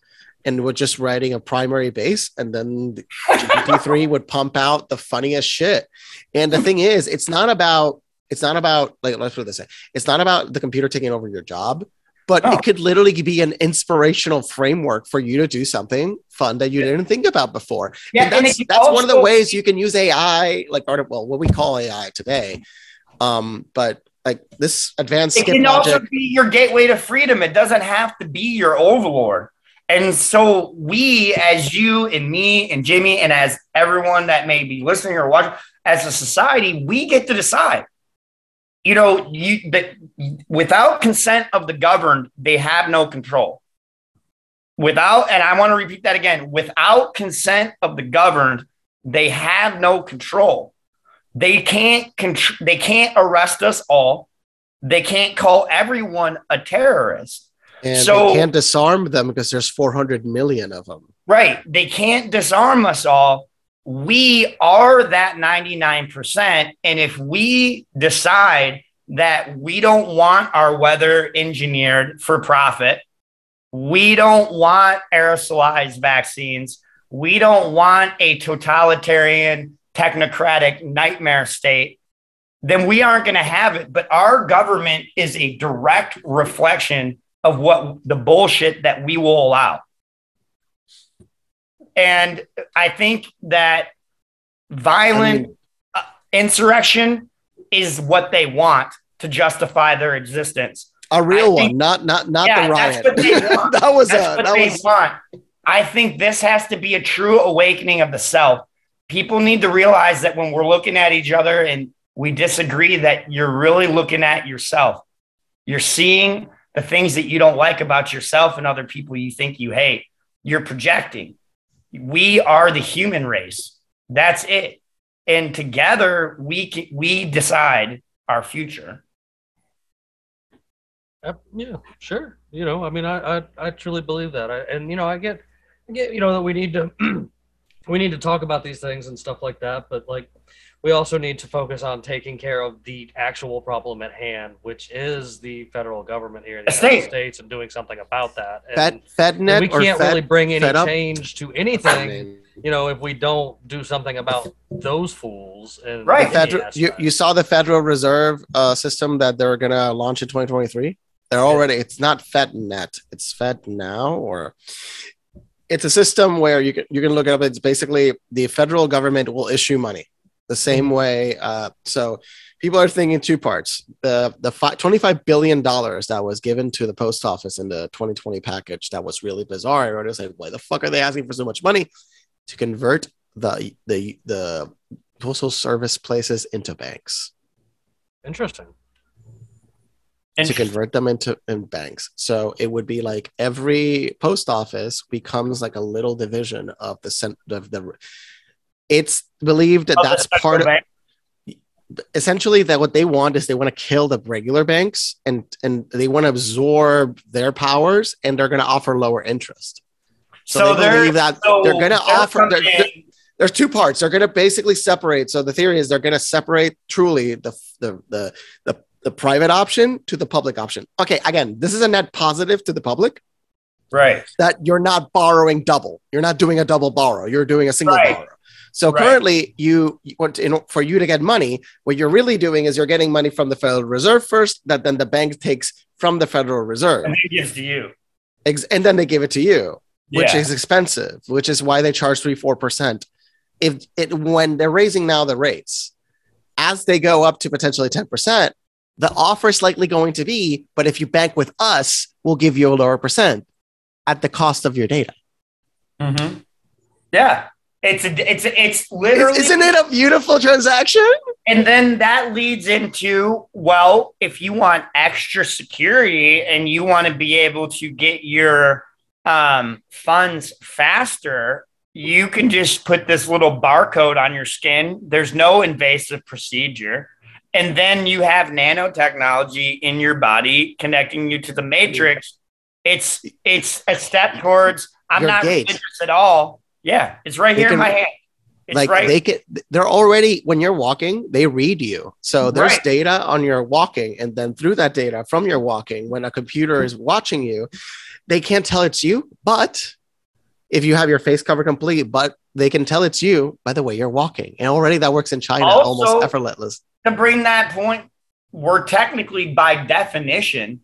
and was just writing a primary base and then the GPT-3 would pump out the funniest shit. And the thing is, it's not about it's not about like let's put it this way. It's not about the computer taking over your job but No. it could literally be an inspirational framework for you to do something fun that you didn't think about before. Yeah, and and that's can that's one of the ways you can use AI, like art, well, what we call AI today. Um, but like this advanced it can also be your gateway to freedom. It doesn't have to be your overlord. And so we, as you and me and Jimmy, and as everyone that may be listening or watching, as a society, we get to decide. You know, you that without consent of the governed, they have no control. Without, and I want to repeat that again, without consent of the governed, they have no control. They can't contr- they can't arrest us all. They can't call everyone a terrorist. and so- they can't disarm them because there's 400 million of them. Right. They can't disarm us all. We are that 99%. And if we decide that we don't want our weather engineered for profit, we don't want aerosolized vaccines, we don't want a totalitarian, technocratic nightmare state, then we aren't going to have it. But our government is a direct reflection of what the bullshit that we will allow. And I think that violent I mean- uh, insurrection is what they want to justify their existence. A real think- one, not not not Yeah, the riot. what they want. that was That's a what that they was want. I think this has to be a true awakening of the self. People need to realize that when we're looking at each other and we disagree, that you're really looking at yourself. You're seeing the things that you don't like about yourself and other people you think you hate. You're projecting. We are the human race. That's it. And together we we decide our future. Uh, yeah, sure. You know, I mean, I, I, I truly believe that. I, and you know, I get, I get, you know, that we need to, we need to talk about these things and stuff like that. But like, we also need to focus on taking care of the actual problem at hand, which is the federal government here in the The United. States and doing something about that. And, Fed and FedNet we can't Fed, really bring any change to I anything, mean, you know, if we don't do something about those fools. And Right. federal, you, you saw the Federal Reserve uh, system that they're gonna launch in 2023. They're already. It's not FedNet. It's FedNow, or it's a system where you can you can look it up. It's basically the federal government will issue money the same way. Uh, so people are thinking two parts. The the fi- 25 billion dollars that was given to the post office in the 2020 package that was really bizarre. I wrote said, why the fuck are they asking for so much money to convert the the the postal service places into banks? Interesting. And to convert them into in banks. So it would be like every post office becomes like a little division of the cent of the. It's believed that the that's part of bank. essentially that what they want is they want to kill the regular banks and and they want to absorb their powers and they're going to offer lower interest. So, So they they're- believe that so they're going to offer. They're, they're- there's two parts. They're going to basically separate. So the theory is they're going to separate truly the the the the, the private option to the public option. Okay, again, this is a net positive to the public right. that you're not borrowing double. You're not doing a double borrow. You're doing a single Right. borrow. So Right. currently, you you want to, in, for you to get money, what you're really doing is you're getting money from the Federal Reserve first, that then the bank takes from the Federal Reserve, And it gives to you. And then they give it to you, which Yeah. is expensive, which is why they charge three four percent. If it when they're raising now the rates, as they go up to potentially ten percent, the offer is likely going to be, but if you bank with us, we'll give you a lower percent at the cost of your data. Mm-hmm. Yeah. It's a, it's a, it's literally Isn't it a beautiful transaction? And then that leads into well, if you want extra security and you want to be able to get your um, funds faster, you can just put this little barcode on your skin. There's no invasive procedure. And then you have nanotechnology in your body connecting you to the matrix. It's it's a step towards I'm Your not gate. religious at all. Yeah, it's right They here in my hand. It's like right. they can they're already when you're walking they read you so there's Right. data on your walking and then through that data from your walking when a computer is watching you they can't tell it's you but if you have your face covered complete but they can tell it's you by the way you're walking and already that works in china Also- almost effortless to bring that point, we're technically by definition,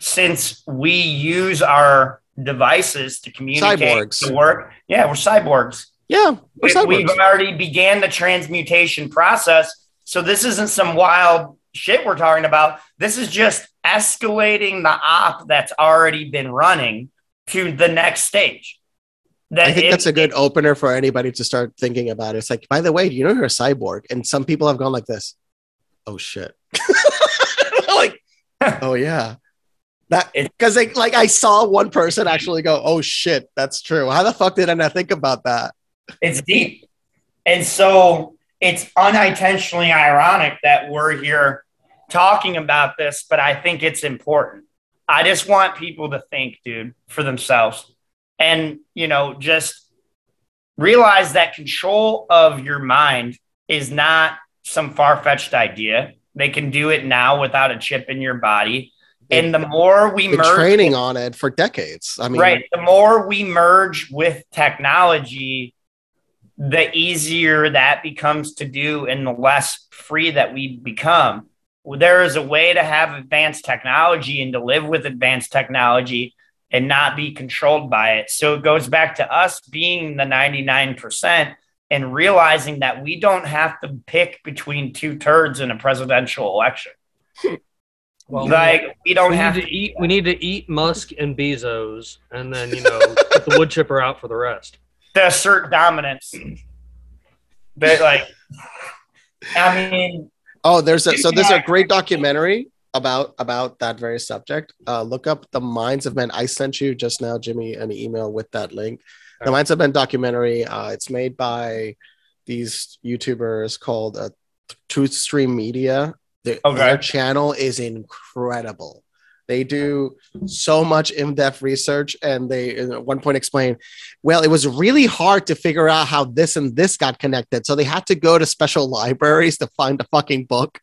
since we use our devices to communicate Cyborgs. to work. Yeah, we're cyborgs. yeah we're We- cyborgs. We've already began the transmutation process. So this isn't some wild shit we're talking about. This is just escalating the op that's already been running to the next stage. That I think it- that's a good opener for anybody to start thinking about. It's like, by the way, do you know you're a cyborg? And some people have gone like this. Oh shit. like, oh yeah. That because like, like I saw one person actually go, oh shit, that's true. How the fuck did I not think about that? It's deep. And so it's unintentionally ironic that we're here talking about this, but I think it's important. I just want people to think, dude, for themselves. And, you know, just realize that control of your mind is not some far fetched idea. They can do it now without a chip in your body. And the more we merge training on it for decades. I mean, right. The more we merge with technology, the easier that becomes to do and the less free that we become. There is a way to have advanced technology and to live with advanced technology and not be controlled by it. So it goes back to us being the 99% and realizing that we don't have to pick between two turds in a presidential election. Well, like we don't we have need to eat. We need to eat Musk and Bezos, and then you know put the wood chipper out for the rest. to assert dominance. But like, I mean, Oh, there's a so there's a great documentary about about that very subject. Uh, look up the Minds of Men. I sent you just now, Jimmy, an email with that link. The Alright. Minds of Men documentary. Uh, it's made by these YouTubers called uh, Truth Stream Media. Their, Okay. their channel is incredible. They do so much in-depth research, and they at one point explain, well, it was really hard to figure out how this and this got connected. So they had to go to special libraries to find a fucking book,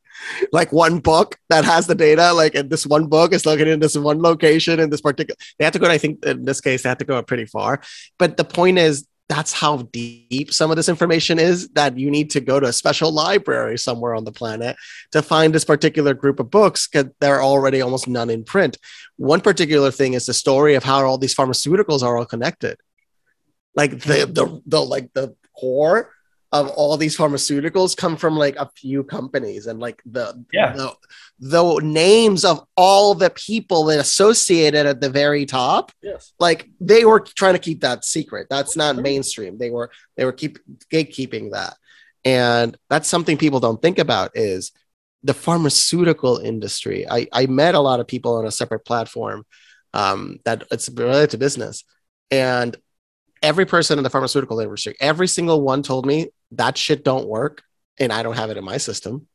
like one book that has the data. Like, and this one book is located in this one location in this particular. They had to go. I think in this case, they had to go pretty far. But the point is, that's how deep some of this information is that you need to go to a special library somewhere on the planet to find this particular group of books because there are already almost none in print. One particular thing is the story of how all these pharmaceuticals are all connected. like the the, the like the core of all these pharmaceuticals come from like a few companies and like the Yeah. the, the names of all the people that associated at the very top Yes. like they were trying to keep that secret. That's not mainstream. They were they were keep gatekeeping that. And that's something people don't think about is the pharmaceutical industry. I i met a lot of people on a separate platform um that it's related to business. And every person in the pharmaceutical industry every single one told me that shit don't work and i don't have it in my system.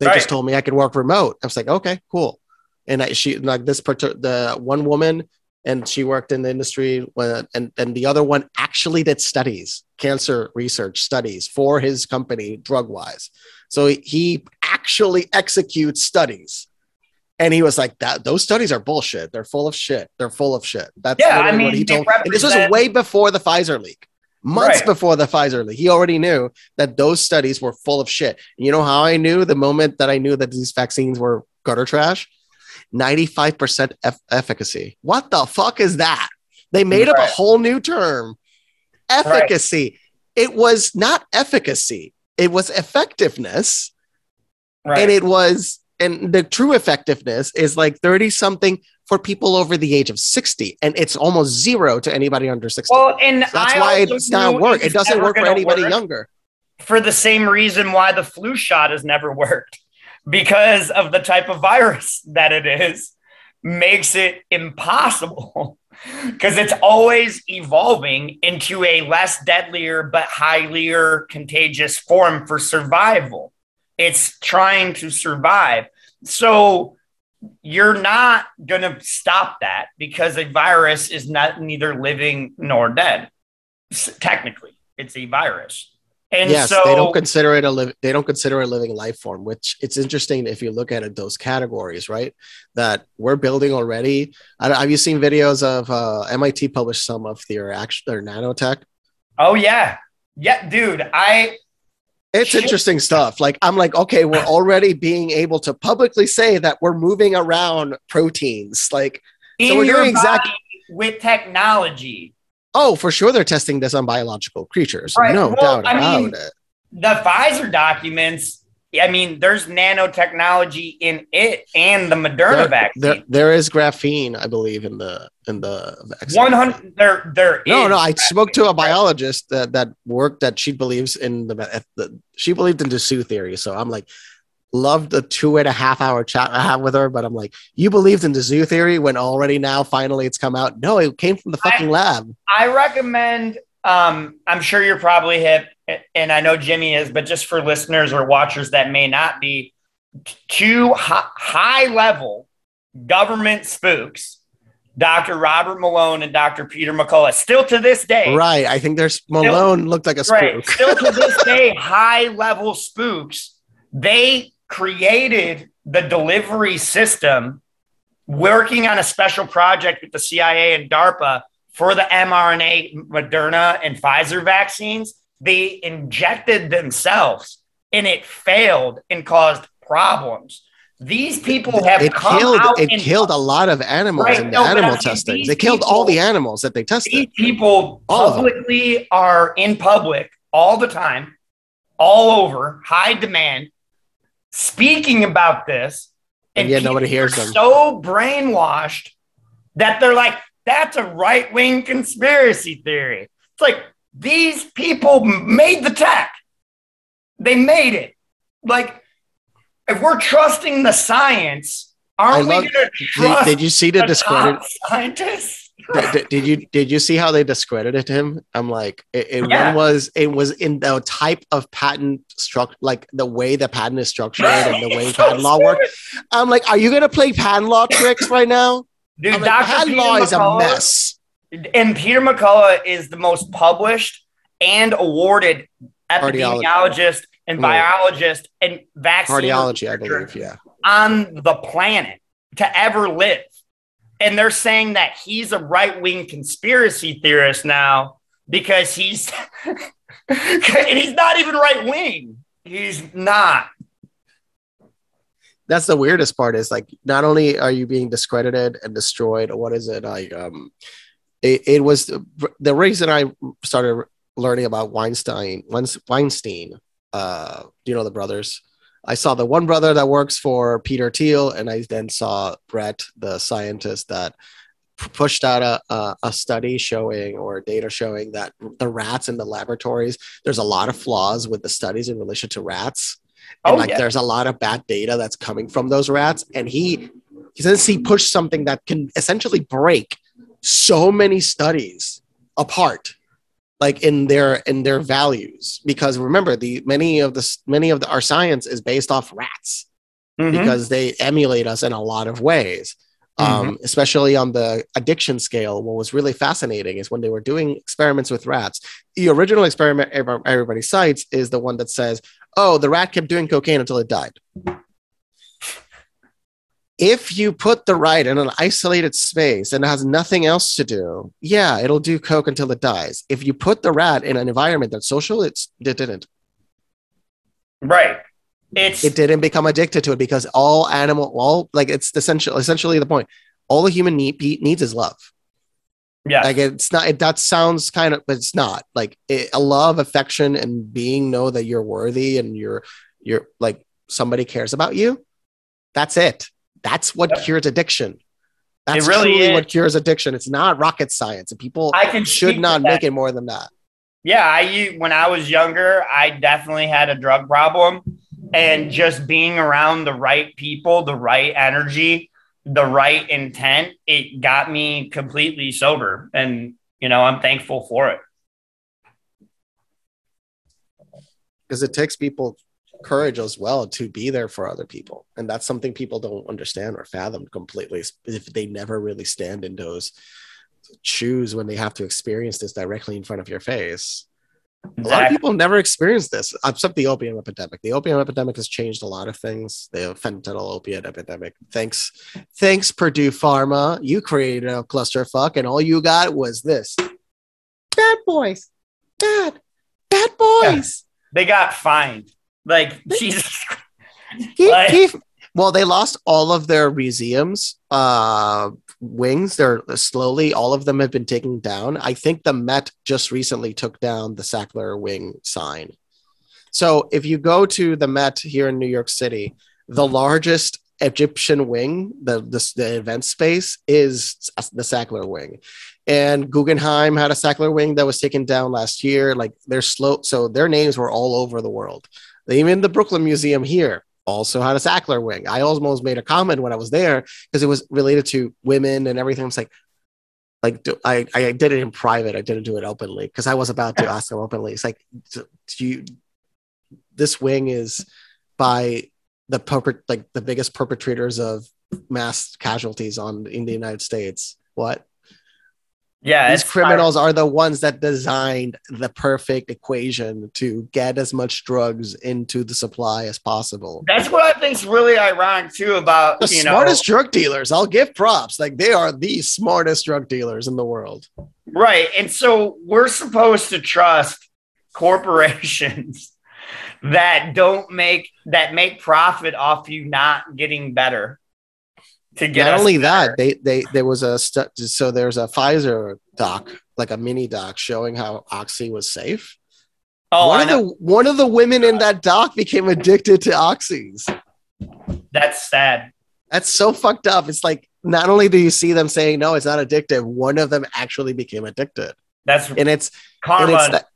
They Right. just told me i could work remote. I was like okay cool. And I, she like this part the one woman and she worked in the industry when, and and the other one actually did studies cancer research studies for his company drug wise so he- actually executes studies. And he was like that those studies are bullshit. They're full of shit. They're full of shit. That's Yeah, I mean, what he told and this was way before the pfizer leak months Right. before the pfizer leak he already knew that those studies were full of shit you know how i knew the moment that i knew that these vaccines were gutter trash 95% eff- efficacy. What the fuck is that? They made up a whole new term. Efficacy. It was not efficacy. It was effectiveness. Right. And it was, and the true effectiveness is like 30 something for people over the age of 60. And it's almost zero to anybody under 60. well, and That's I why it's not work. It doesn't work for anybody work younger. For the same reason why the flu shot has never worked, because of the type of virus that it is, makes it impossible. Because it's always evolving into a less deadlier but highlier contagious form for survival. It's trying to survive. So you're not going to stop that because a virus is not neither living nor dead. Technically, it's a virus. And yes, so they don't consider it a live. They don't consider a living life form. Which it's interesting if you look at it those categories, right? That we're building already. I, have you seen videos of uh, MIT published some of their action their nanotech? Oh yeah. Yeah, dude. I It's interesting stuff. Like I'm like, okay, we're already being able to publicly say that we're moving around proteins. Like, in we're your doing exact- body with technology. oh, for sure they're testing this on biological creatures. Right. No Well, doubt I about mean, it. The Pfizer documents, I mean, there's nanotechnology in it and the Moderna There, vaccine. there, there is graphene, I believe, in the in the vaccine. 100 there there No, is no. I spoke to a biologist that that worked that she believes in the, the she believed in the zoo theory. So I'm like, loved the two and a half hour chat I have with her. But I'm like, you believed in the zoo theory when already now finally it's come out. No, it came from the I- fucking lab. I recommend. Um, I'm sure you're probably hip, and I know Jimmy is, but just for listeners or watchers that may not be, two high level government spooks, Dr. Robert Malone and Dr. Peter McCullough, still to this day, Right. I think there's Malone looked like a right, spook. still to this day, high level spooks. They created the delivery system, working on a special project with the CIA and DARPA for the mRNA Moderna and Pfizer vaccines. They injected themselves and it failed and caused problems. These people have It come killed it and- killed a lot of animals Right, in the no, animal I'm saying testing. They killed all the animals that they tested. these people All publicly are in public all the time, all over, high demand, speaking about this. And yet nobody hears them. So brainwashed that they're like, that's a right wing conspiracy theory. It's like these people made the tech, they made it. Like, if we're trusting the science, aren't we love- going to Did, trust did you see the the discredit? scientists? did, did- did you did you see how they discredited him? I'm like, it, it Yeah. one was it was in the type of patent structure, like the way the patent is structured and the way So patent law works. I'm like, are you gonna play patent law tricks right now? Dude, I'm like, patent Peter law is a mess. And Peter McCullough is the most published and awarded epidemiologist and biologist and vaccine Cardiology, I believe. Yeah, on the planet to ever live. And they're saying that he's a right wing conspiracy theorist now because he's and he's not even right wing. He's not. that's the weirdest part. Is like, not only are you being discredited and destroyed, what is it like? Um, it, it was the reason I started learning about Weinstein. Weinstein, uh, you know the brothers? I saw the one brother that works for Peter Thiel, and I then saw Brett, the scientist that pushed out a, a, a study showing or data showing that the rats in the laboratories, there's a lot of flaws with the studies in relation to rats. And Oh, like yeah. there's a lot of bad data that's coming from those rats. And he he says he pushed something that can essentially break so many studies apart like in their in their values. Because remember the many of the many of the, our science is based off rats. Mhm. because they emulate us in a lot of ways. Um, especially on the addiction scale what was really fascinating is when they were doing experiments with rats the original experiment everybody cites is the one that says oh the rat kept doing cocaine until it died if you put the rat in an isolated space and it has nothing else to do yeah it'll do coke until it dies. If you put the rat in an environment that's social it's it didn't. Right. It's it didn't become addicted to it because all animal all like it's essential essentially the point. All the human need, needs is love. Yeah. like it's not it, that sounds kind of but it's not. Like it, a love affection and being know that you're worthy and you're you're like somebody cares about you that's it that's what Yep. cures addiction. That's really truly what cures addiction. It's not rocket science and people I can should not make it more than that. Yeah, I when I was younger, I definitely had a drug problem, and just being around the right people, the right energy, the right intent, it got me completely sober, and you know I'm thankful for it. because it takes people courage as well to be there for other people. And that's something people don't understand or fathom completely if they never really stand in those shoes when they have to experience this directly in front of your face. A lot of people never experienced this except the opium epidemic. The opium epidemic has changed a lot of things. The fentanyl opiate epidemic. Thanks thanks purdue pharma. You created a clusterfuck and all you got was this. Bad boys. Bad bad boys. They got fined. Like Jesus. Keep- Like- well, they lost all of their museums uh, wings. They're slowly, all of them have been taken down. I think the Met just recently took down the Sackler wing sign. So if you go to the Met here in New York City, the largest Egyptian wing, the, the, the event space, is the Sackler wing. And Guggenheim had a Sackler wing that was taken down last year. Like they're slow, so their names were all over the world. Even the Brooklyn Museum here also had a Sackler wing. I almost made a comment when I was there because it was related to women and everything. It's like, like do, I, I did it in private. I didn't do it openly because I was about to ask them openly. It's like, do you, this wing is by the perpet, like the biggest perpetrators of mass casualties on in the United States. What? Yeah, These criminals are the ones that designed the perfect equation to get as much drugs into the supply as possible. That's what I think's really ironic too about The you know smartest drug dealers, I'll give props. Like they are the smartest drug dealers in the world. Right. And so we're supposed to trust corporations that don't make that make profit off you not getting better. To get Not only better. that, they they there was a stu- so there's a Pfizer doc, like a mini doc showing how oxy was safe. oh, one of the one of the women in that doc became addicted to oxys. That's sad. That's so fucked up. It's like not only do you see them saying no, it's not addictive, one of them actually became addicted. That's And it's and karma. it's that,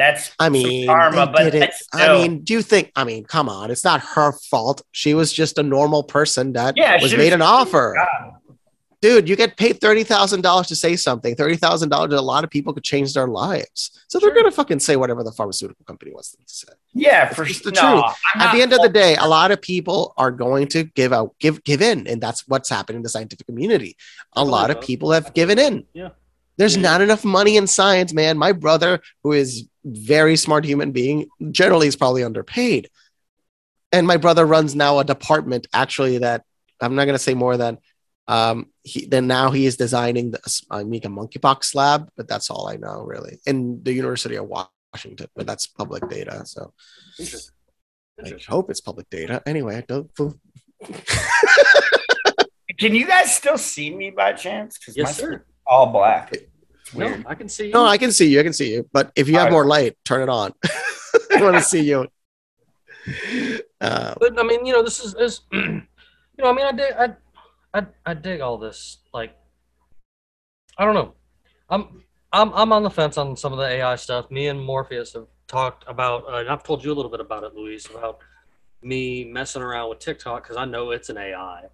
that's I mean, karma, but did it. I mean, do you think? I mean, come on, it's not her fault. She was just a normal person that Yeah, was made was- an offer. God. Dude, you get paid thirty thousand dollars to say something. Thirty thousand dollars, a lot of people could change their lives. So they're Sure. gonna fucking say whatever the pharmaceutical company wants them to say. yeah, for just the no, truth. I'm At the end of the day, a lot of people are going to give out, give give in, and that's what's happening in the scientific community. A lot of people have given in. Yeah. There's not enough money in science, man. My brother, who is very smart human being, generally is probably underpaid. And my brother runs now a department actually that I'm not going to say more than um he then now he is designing the I make a monkeypox lab, but that's all I know really. In the University of Washington, but that's public data. So Interesting. I hope it's public data. Anyway, I don't Can you guys still see me by chance? Because Yes, sir. all black. It's weird. No, I can see you. No, I can see you. I can see you. But if you have Alright. more light, turn it on. I want to see you. Uh, but I mean, you know, this is, is you know, I mean, I dig, I, I, I dig all this. Like, I don't know. I'm, I'm, I'm on the fence on some of the AI stuff. Me and Morpheus have talked about, uh, and I've told you a little bit about it, Luis, about me messing around with TikTok because I know it's an AI,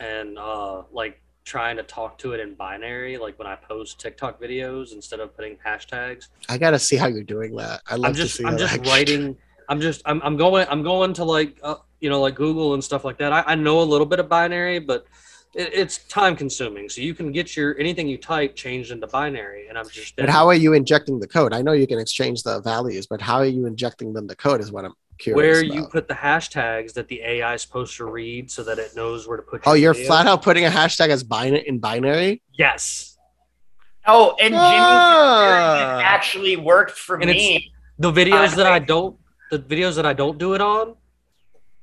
and uh, like trying to talk to it in binary, like when I post TikTok videos instead of putting hashtags. I gotta see how you're doing that. I love I'm just to see I'm just writing. I'm just I'm, I'm going I'm going to like uh, you know like Google and stuff like that. I, I know a little bit of binary, but it, it's time consuming. So you can get your anything you type changed into binary, and I'm just But how are you injecting the code? I know you can exchange the values, but how are you injecting them the code is what I'm where about. you put the hashtags that the AI is supposed to read so that it knows where to put. oh, your you're video. flat out putting a hashtag as binary in binary. Yes, Oh, and Ah. it actually worked for And it's- me. the videos Uh, that I don't the videos that I don't do it on.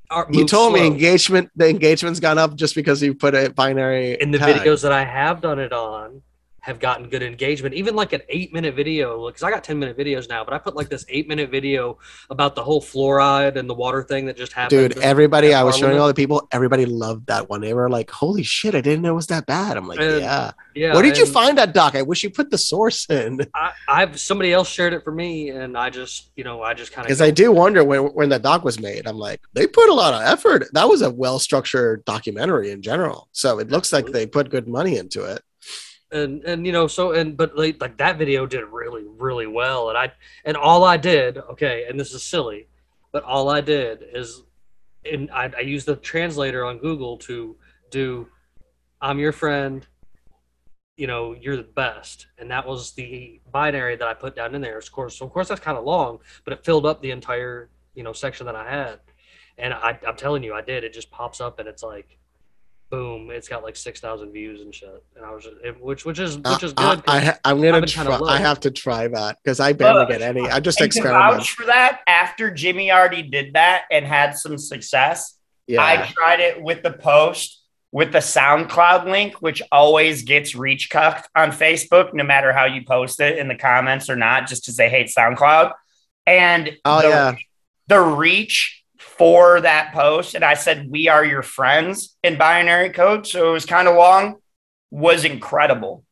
Are, You move told me engagement. The engagement's gone up just because you put a binary. In the tag. videos that I have done it on have gotten good engagement. Even like an eight minute video, because I got 10 minute videos now, but I put like this eight minute video about the whole fluoride and the water thing that just happened. Dude, everybody, I was showing all the people, everybody loved that one. They were like, holy shit, I didn't know it was that bad. I'm like, And- yeah. yeah. Where did you find that doc? I wish you put the source in. I, I've somebody else shared it for me, and I just, you know, I just kind of Because I do wonder when, when that doc was made, I'm like, they put a lot of effort. That was a well structured documentary in general. So it looks like they put good money into it. And and you know so and but like, like that video did really really well and i and all i did okay and this is silly but all i did is and i, I used the translator on google to do i'm your friend you know you're the best and that was the binary that i put down in there. Of course so of course that's kind of long but it filled up the entire you know section that i had and I, i'm telling you i did it just pops up and it's like boom it's got like 6000 views and shit and i was just, it, which which is which is Uh, good I, 'cause I, I'm gonna I've try. low. I have to try that because I barely Look, get any. I just And to experiment. vouch for that, after Jimmy already did that and had some success, Yeah. I tried it with the post with the SoundCloud link, which always gets reach cucked on Facebook, no matter how you post it in the comments or not, just because they hate SoundCloud. And Oh, the, yeah. the reach for that post, and I said, We are your friends in binary code. So it was kind of long, was incredible.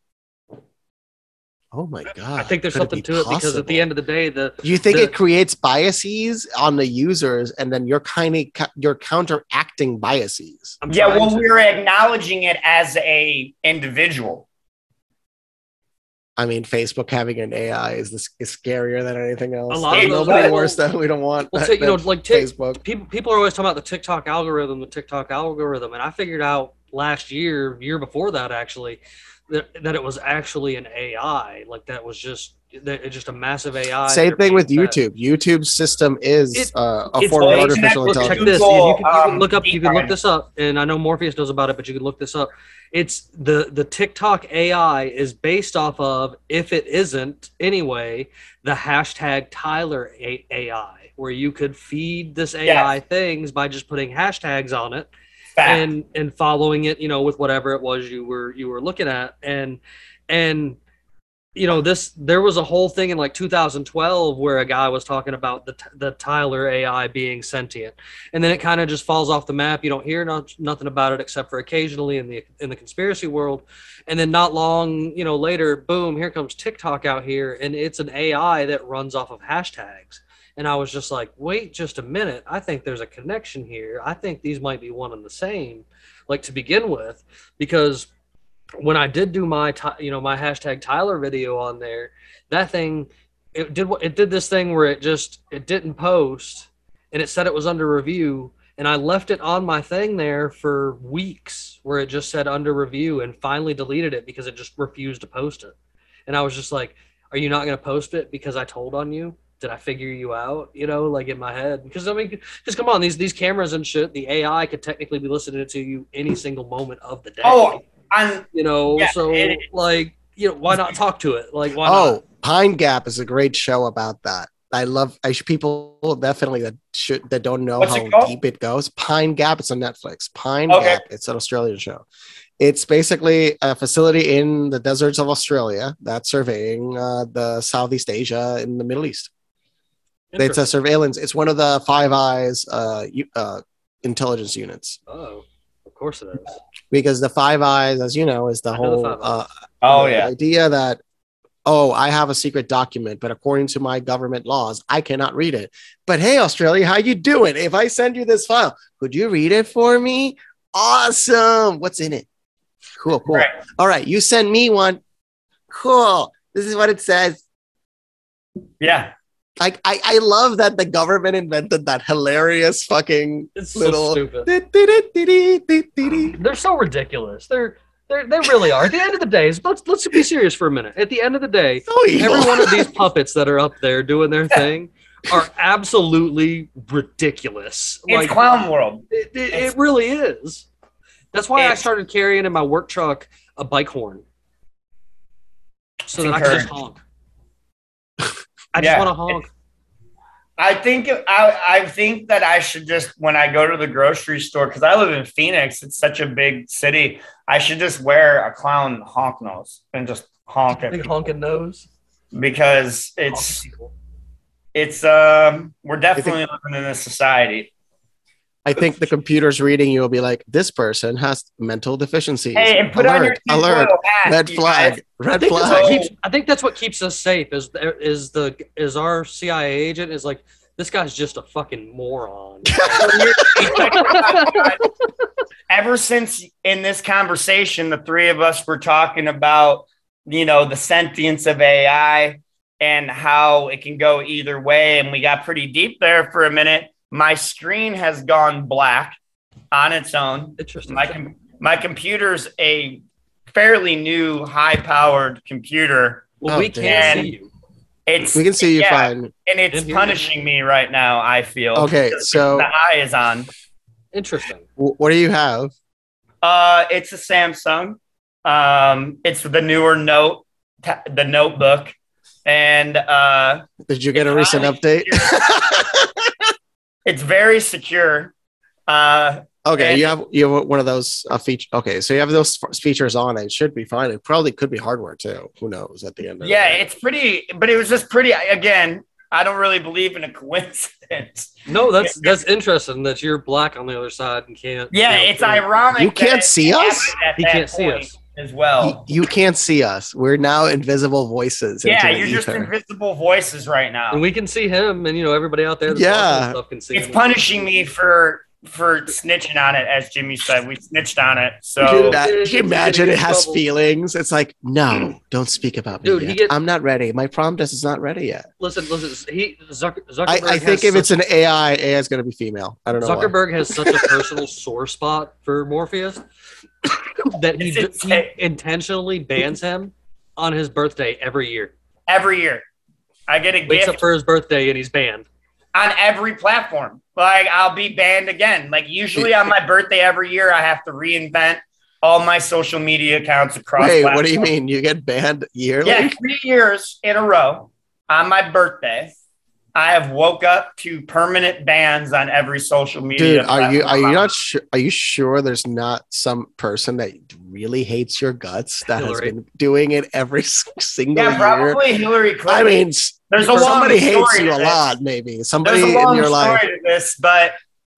oh my god. i think there's Could something be to it because at the end of the day the you think the- it creates biases on the users, and then you're kind of you're counteracting biases? I'm Yeah, well, to- we're acknowledging it as a individual. I mean, Facebook having an AI is this is scarier than anything else. A lot There's of nobody people- worse that we don't want. well, that- you know, like take, Facebook. people people are always talking about the TikTok algorithm, the TikTok algorithm, and I figured out last year, year before that actually, that, that it was actually an AI. Like that was just that it's just a massive AI. Same thing with being fed. YouTube. YouTube's system is It- uh, a it's form of well, artificial look, Look, check this. and you, can, you can um, look up. You can look this up, and I know Morpheus knows about it, but you can look this up. It's the the TikTok AI is based off of, if it isn't anyway, the hashtag Tyler AI, where you could feed this AI things by just putting hashtags on it Fact. and and following it, you know, with whatever it was you were you were looking at, and and you know this there was a whole thing in like 2012 where a guy was talking about the the Tyler AI being sentient, and then it kind of just falls off the map. You don't hear no, nothing about it except for occasionally in the in the conspiracy world, and then not long you know later, boom, here comes TikTok out here, and it's an AI that runs off of hashtags. And I was just like, wait just a minute. I think there's a connection here. I think these might be one and the same, like to begin with, because when I did do my, you know, my hashtag Tyler video on there, that thing, it did what it did this thing where it just it didn't post, and it said it was under review, and I left it on my thing there for weeks, where it just said under review, and finally deleted it because it just refused to post it, and I was just like, are you not going to post it because I told on you? Did I figure you out? You know, like in my head, because I mean, because come on, these these cameras and shit, the AI could technically be listening to you any single moment of the day. Oh, on you know, Yeah, so it- like, you know, why not talk to it? Like, why Oh, not? Pine Gap is a great show about that. I love I should, people definitely that should that don't know What's how it deep it goes. Pine Gap. It's on Netflix. Pine Okay. Gap. It's an Australian show. It's basically a facility in the deserts of Australia that's surveying uh, the Southeast Asia in the Middle East. It's a surveillance. It's one of the Five Eyes uh, uh, intelligence units. Oh, of course it is. because the Five Eyes, as you know, is the I know the whole uh, Oh the yeah. idea that oh i have a secret document but according to my government laws i cannot read it. But hey australia how you doing? If i send you this file could you read it for me? Awesome. What's in it? Cool cool. Right. all right you send me one. Cool. This is what it says. Yeah. Like I, I love that the government invented that hilarious fucking It's so little stupid. They're They're so ridiculous. They're they they really are. At the end of the day, let's let's be serious for a minute. At the end of the day, oh, so every one of these puppets that are up there doing their thing are absolutely ridiculous. It's Like clown world. it, it, it really is. That's why I started carrying in my work truck a bike horn, so that I can just honk. I just Yeah, want to honk. I think I I think that I should just when I go to the grocery store because I live in Phoenix, it's such a big city. I should just wear a clown honk nose and just honk at Big honking nose. because it's it's um we're definitely living in a society. I think the computer's reading you will be like, this person has mental deficiencies. Hey, and put on your alert, hat, red you flag, guys. Red think, that's flag. keeps, I think that's what keeps us safe. Is is the is our CIA agent is like this guy's just a fucking moron. ever since in this conversation, the three of us were talking about, you know, the sentience of AI and how it can go either way. And we got pretty deep there for a minute. My screen has gone black on its own. Interesting. My, com- my computer's a fairly new, high powered computer. well, Oh, we can't see you. It's we can see you yeah, fine. and it's In here. punishing me right now. I feel Okay, so- the eye is on. Interesting. What do you have? Uh, it's a Samsung. Um, it's the newer Note, ta- the notebook, and uh, Did you get a recent update? it's very secure. Uh, okay, And- you have you have one of those uh, feature. Okay, so you have those f- features on. It should be fine. It probably could be hardware too. Who knows? At the end. Of the yeah, day. it's pretty, but it was just pretty. Again, I don't really believe in a coincidence. No, that's that's interesting that you're black on the other side and can't. Yeah, you know, it's ironic. You that can't see us? happened at He can't see us. As well. You, you can't see us. We're now invisible voices. yeah, you're just invisible voices right now. And we can see him, and you know everybody out there. Yeah. watching stuff can see. it's him. punishing me for for snitching on it, as Jimmy said. We snitched on it. So Dude, that- can you imagine it has trouble. feelings? It's like, no, don't speak about me. Dude, gets- I'm not ready. My prom test is not ready yet. Listen, listen. He Zucker, Zuckerberg. I, I think has if it's an AI, AI is going to be female. I don't know. why. Zuckerberg has such a personal sore spot for Morpheus that he, he intentionally bans him on his birthday every year. every year, I get a Wakes gift up for his birthday and he's banned. on every platform. Like I'll be banned again. Like usually on my birthday every year, I have to reinvent all my social media accounts across. Wait, what do you mean? You get banned yearly? Yeah, three years in a row on my birthday. I have woke up to permanent bans on every social media. Dude, are you are you not sure? Are you sure there's not some person that really hates your guts that Hillary. has been doing it every s- single Yeah, year? probably Hillary Clinton. I mean, There's a long somebody hates you a lot. Maybe somebody There's a in long your story life. to this, but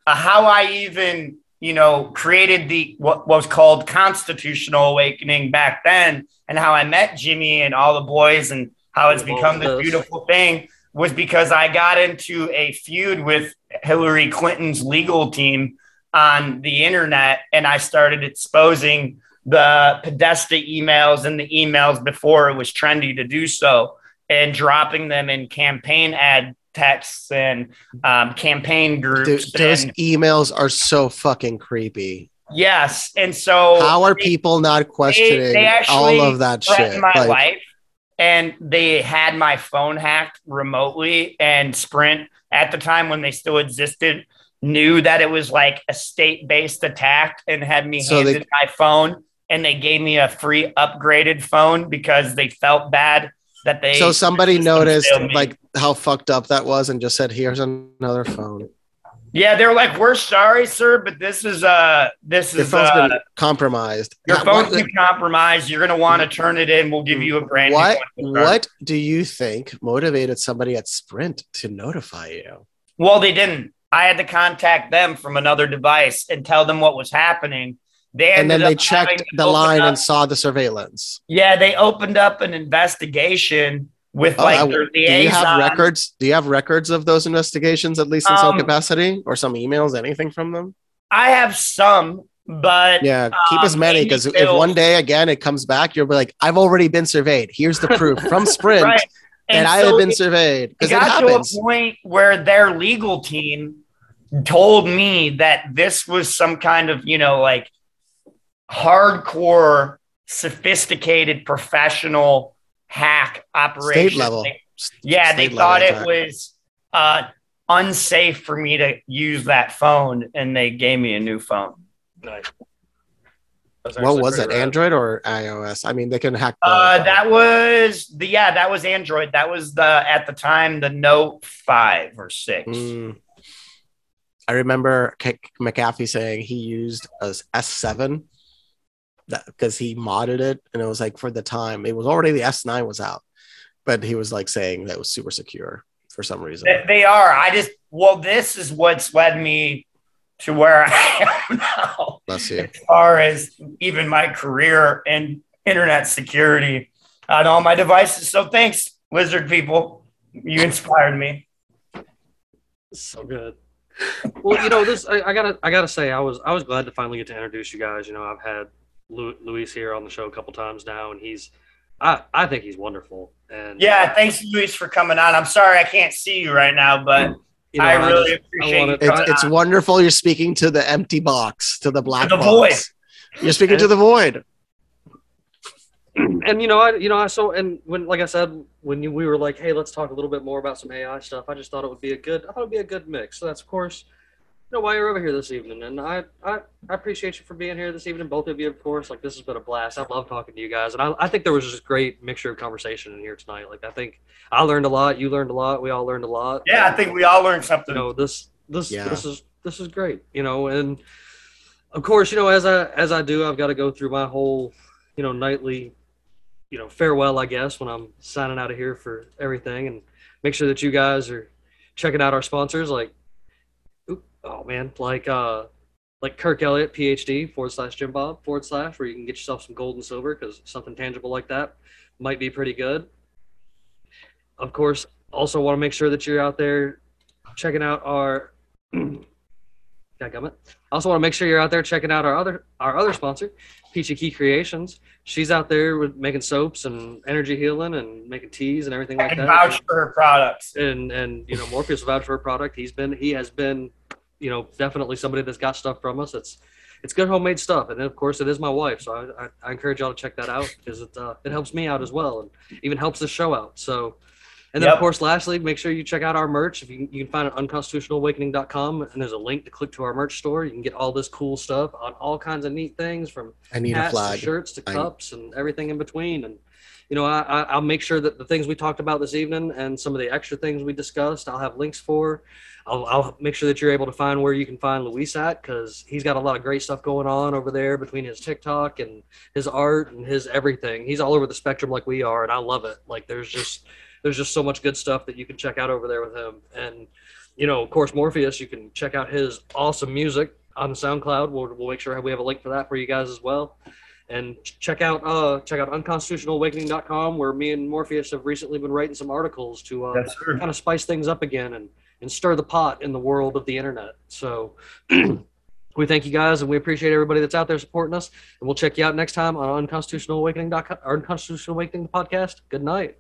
uh, how I even, you know, created the what was called constitutional awakening back then, and how I met Jimmy and all the boys, and how it's become this beautiful thing was because I got into a feud with Hillary Clinton's legal team on the internet, and I started exposing the Podesta emails and the emails before it was trendy to do so, and dropping them in campaign ad texts and um, campaign Dude, groups. those and emails are so fucking creepy. yes, and so How are they- people not questioning they actually all of that shit? my Like, life and they had my phone hacked remotely and sprint at the time when they still existed knew that it was like a state-based attack and had me So they- my phone and they gave me a free upgraded phone because they felt bad that they. so somebody noticed like how fucked up that was and just said, "Here's another phone." Yeah, they're like, we're sorry, sir, but this is uh, this Your is phone's uh, been compromised. your How- phone's what- been compromised. You're gonna want to turn it in. We'll give you a brand what new one. what do you think motivated somebody at Sprint to notify you? Well, they didn't. I had to contact them from another device and tell them what was happening. They And then ended they checked the line up- and saw the surveillance. yeah, they opened up an investigation with Oh, like I- their do you have records? Do you have records of those investigations, at least in some Um, capacity, or some emails, anything from them? I have some, but Yeah, keep as um, many because if one day again it comes back, you'll be like, "I've already been surveyed. Here's the proof from Sprint, right. and, I so have been it- surveyed." it Because it got happens. to a point where their legal team told me that this was some kind of you know like hardcore sophisticated professional hack operation State level. They- yeah they State thought level it was uh unsafe for me to use that phone and they gave me a new phone Nice. That's What was it? pretty rad. Android or iOS? I mean, they can hack. uh that was the yeah that was android that was the at the time the note 5 or 6 Mm. I remember K- McAfee saying he used a S7 because he modded it, and it was like for the time it was already the S9 was out, but he was like saying that it was super secure for some reason. They, they are. I just well, this is what's led me to where I am now, Bless you. as far as even my career and internet security on all my devices. So thanks, lizard people. You inspired me. So good. Well, you know, this I, I gotta I gotta say I was I was glad to finally get to introduce you guys. You know, I've had Lu- Luis here on the show a couple times now, and he's I I think he's wonderful. And Yeah, uh, thanks, Luis, for coming on. I'm sorry I can't see you right now, but you know, I I really just- appreciate you wanted- It's, it's wonderful. You're speaking to the empty box, to the black the box. void. You're speaking to the void. and you know I you know I so and when like I said when you, we were like hey let's talk a little bit more about some AI stuff I just thought it would be a good I thought it'd be a good mix so that's of course you know why you're over here this evening and I I, I appreciate you for being here this evening both of you of course. Like this has been a blast. I love talking to you guys and I, I think there was just a great mixture of conversation in here tonight. Like I think I learned a lot you learned a lot we all learned a lot. Yeah, I think we all learned you something. know this this Yeah. this is this is great you know and of course you know as i as i do i've got to go through my whole you know nightly you know farewell i guess when i'm signing out of here for everything and make sure that you guys are checking out our sponsors. Like oop, oh man like uh like kirk elliott phd forward slash jim bob forward slash where you can get yourself some gold and silver because something tangible like that might be pretty good of course also want to make sure that you're out there checking out our Dadgummit. I also want to make sure you're out there checking out our other our other sponsor, Peachy Ki Creations. She's out there with making soaps and energy healing and making teas and everything like can that. vouch for her products. and and you know Morpheus vouch for her product. He's been he has been you know definitely somebody that's got stuff from us. It's it's good homemade stuff, and then of course it is my wife. So I, I, I encourage y'all to check that out because it uh, it helps me out as well, and even helps the show out. So. And then, Yep. of course, lastly, make sure you check out our merch. If you, you can find it on unconstitutionalawakening.com, and there's a link to click to our merch store. You can get all this cool stuff on all kinds of neat things from I need a hats flag. to shirts to I- cups and everything in between. And you know, I, I, I'll make sure that the things we talked about this evening and some of the extra things we discussed, I'll have links for. I'll, I'll make sure that you're able to find where you can find Luis at because he's got a lot of great stuff going on over there between his TikTok and his art and his everything. He's all over the spectrum like we are, and I love it. Like there's just there's just so much good stuff that you can check out over there with him. And you know, of course, Morpheus, you can check out his awesome music on SoundCloud. We'll, we'll make sure we have a link for that for you guys as well. And check out uh check out unconstitutionalawakening.com where me and Morpheus have recently been writing some articles to uh, Yes, kind of spice things up again and and stir the pot in the world of the internet. So we thank you guys and we appreciate everybody that's out there supporting us. And we'll check you out next time on unconstitutionalawakening.com or unconstitutional awakening podcast. Good night.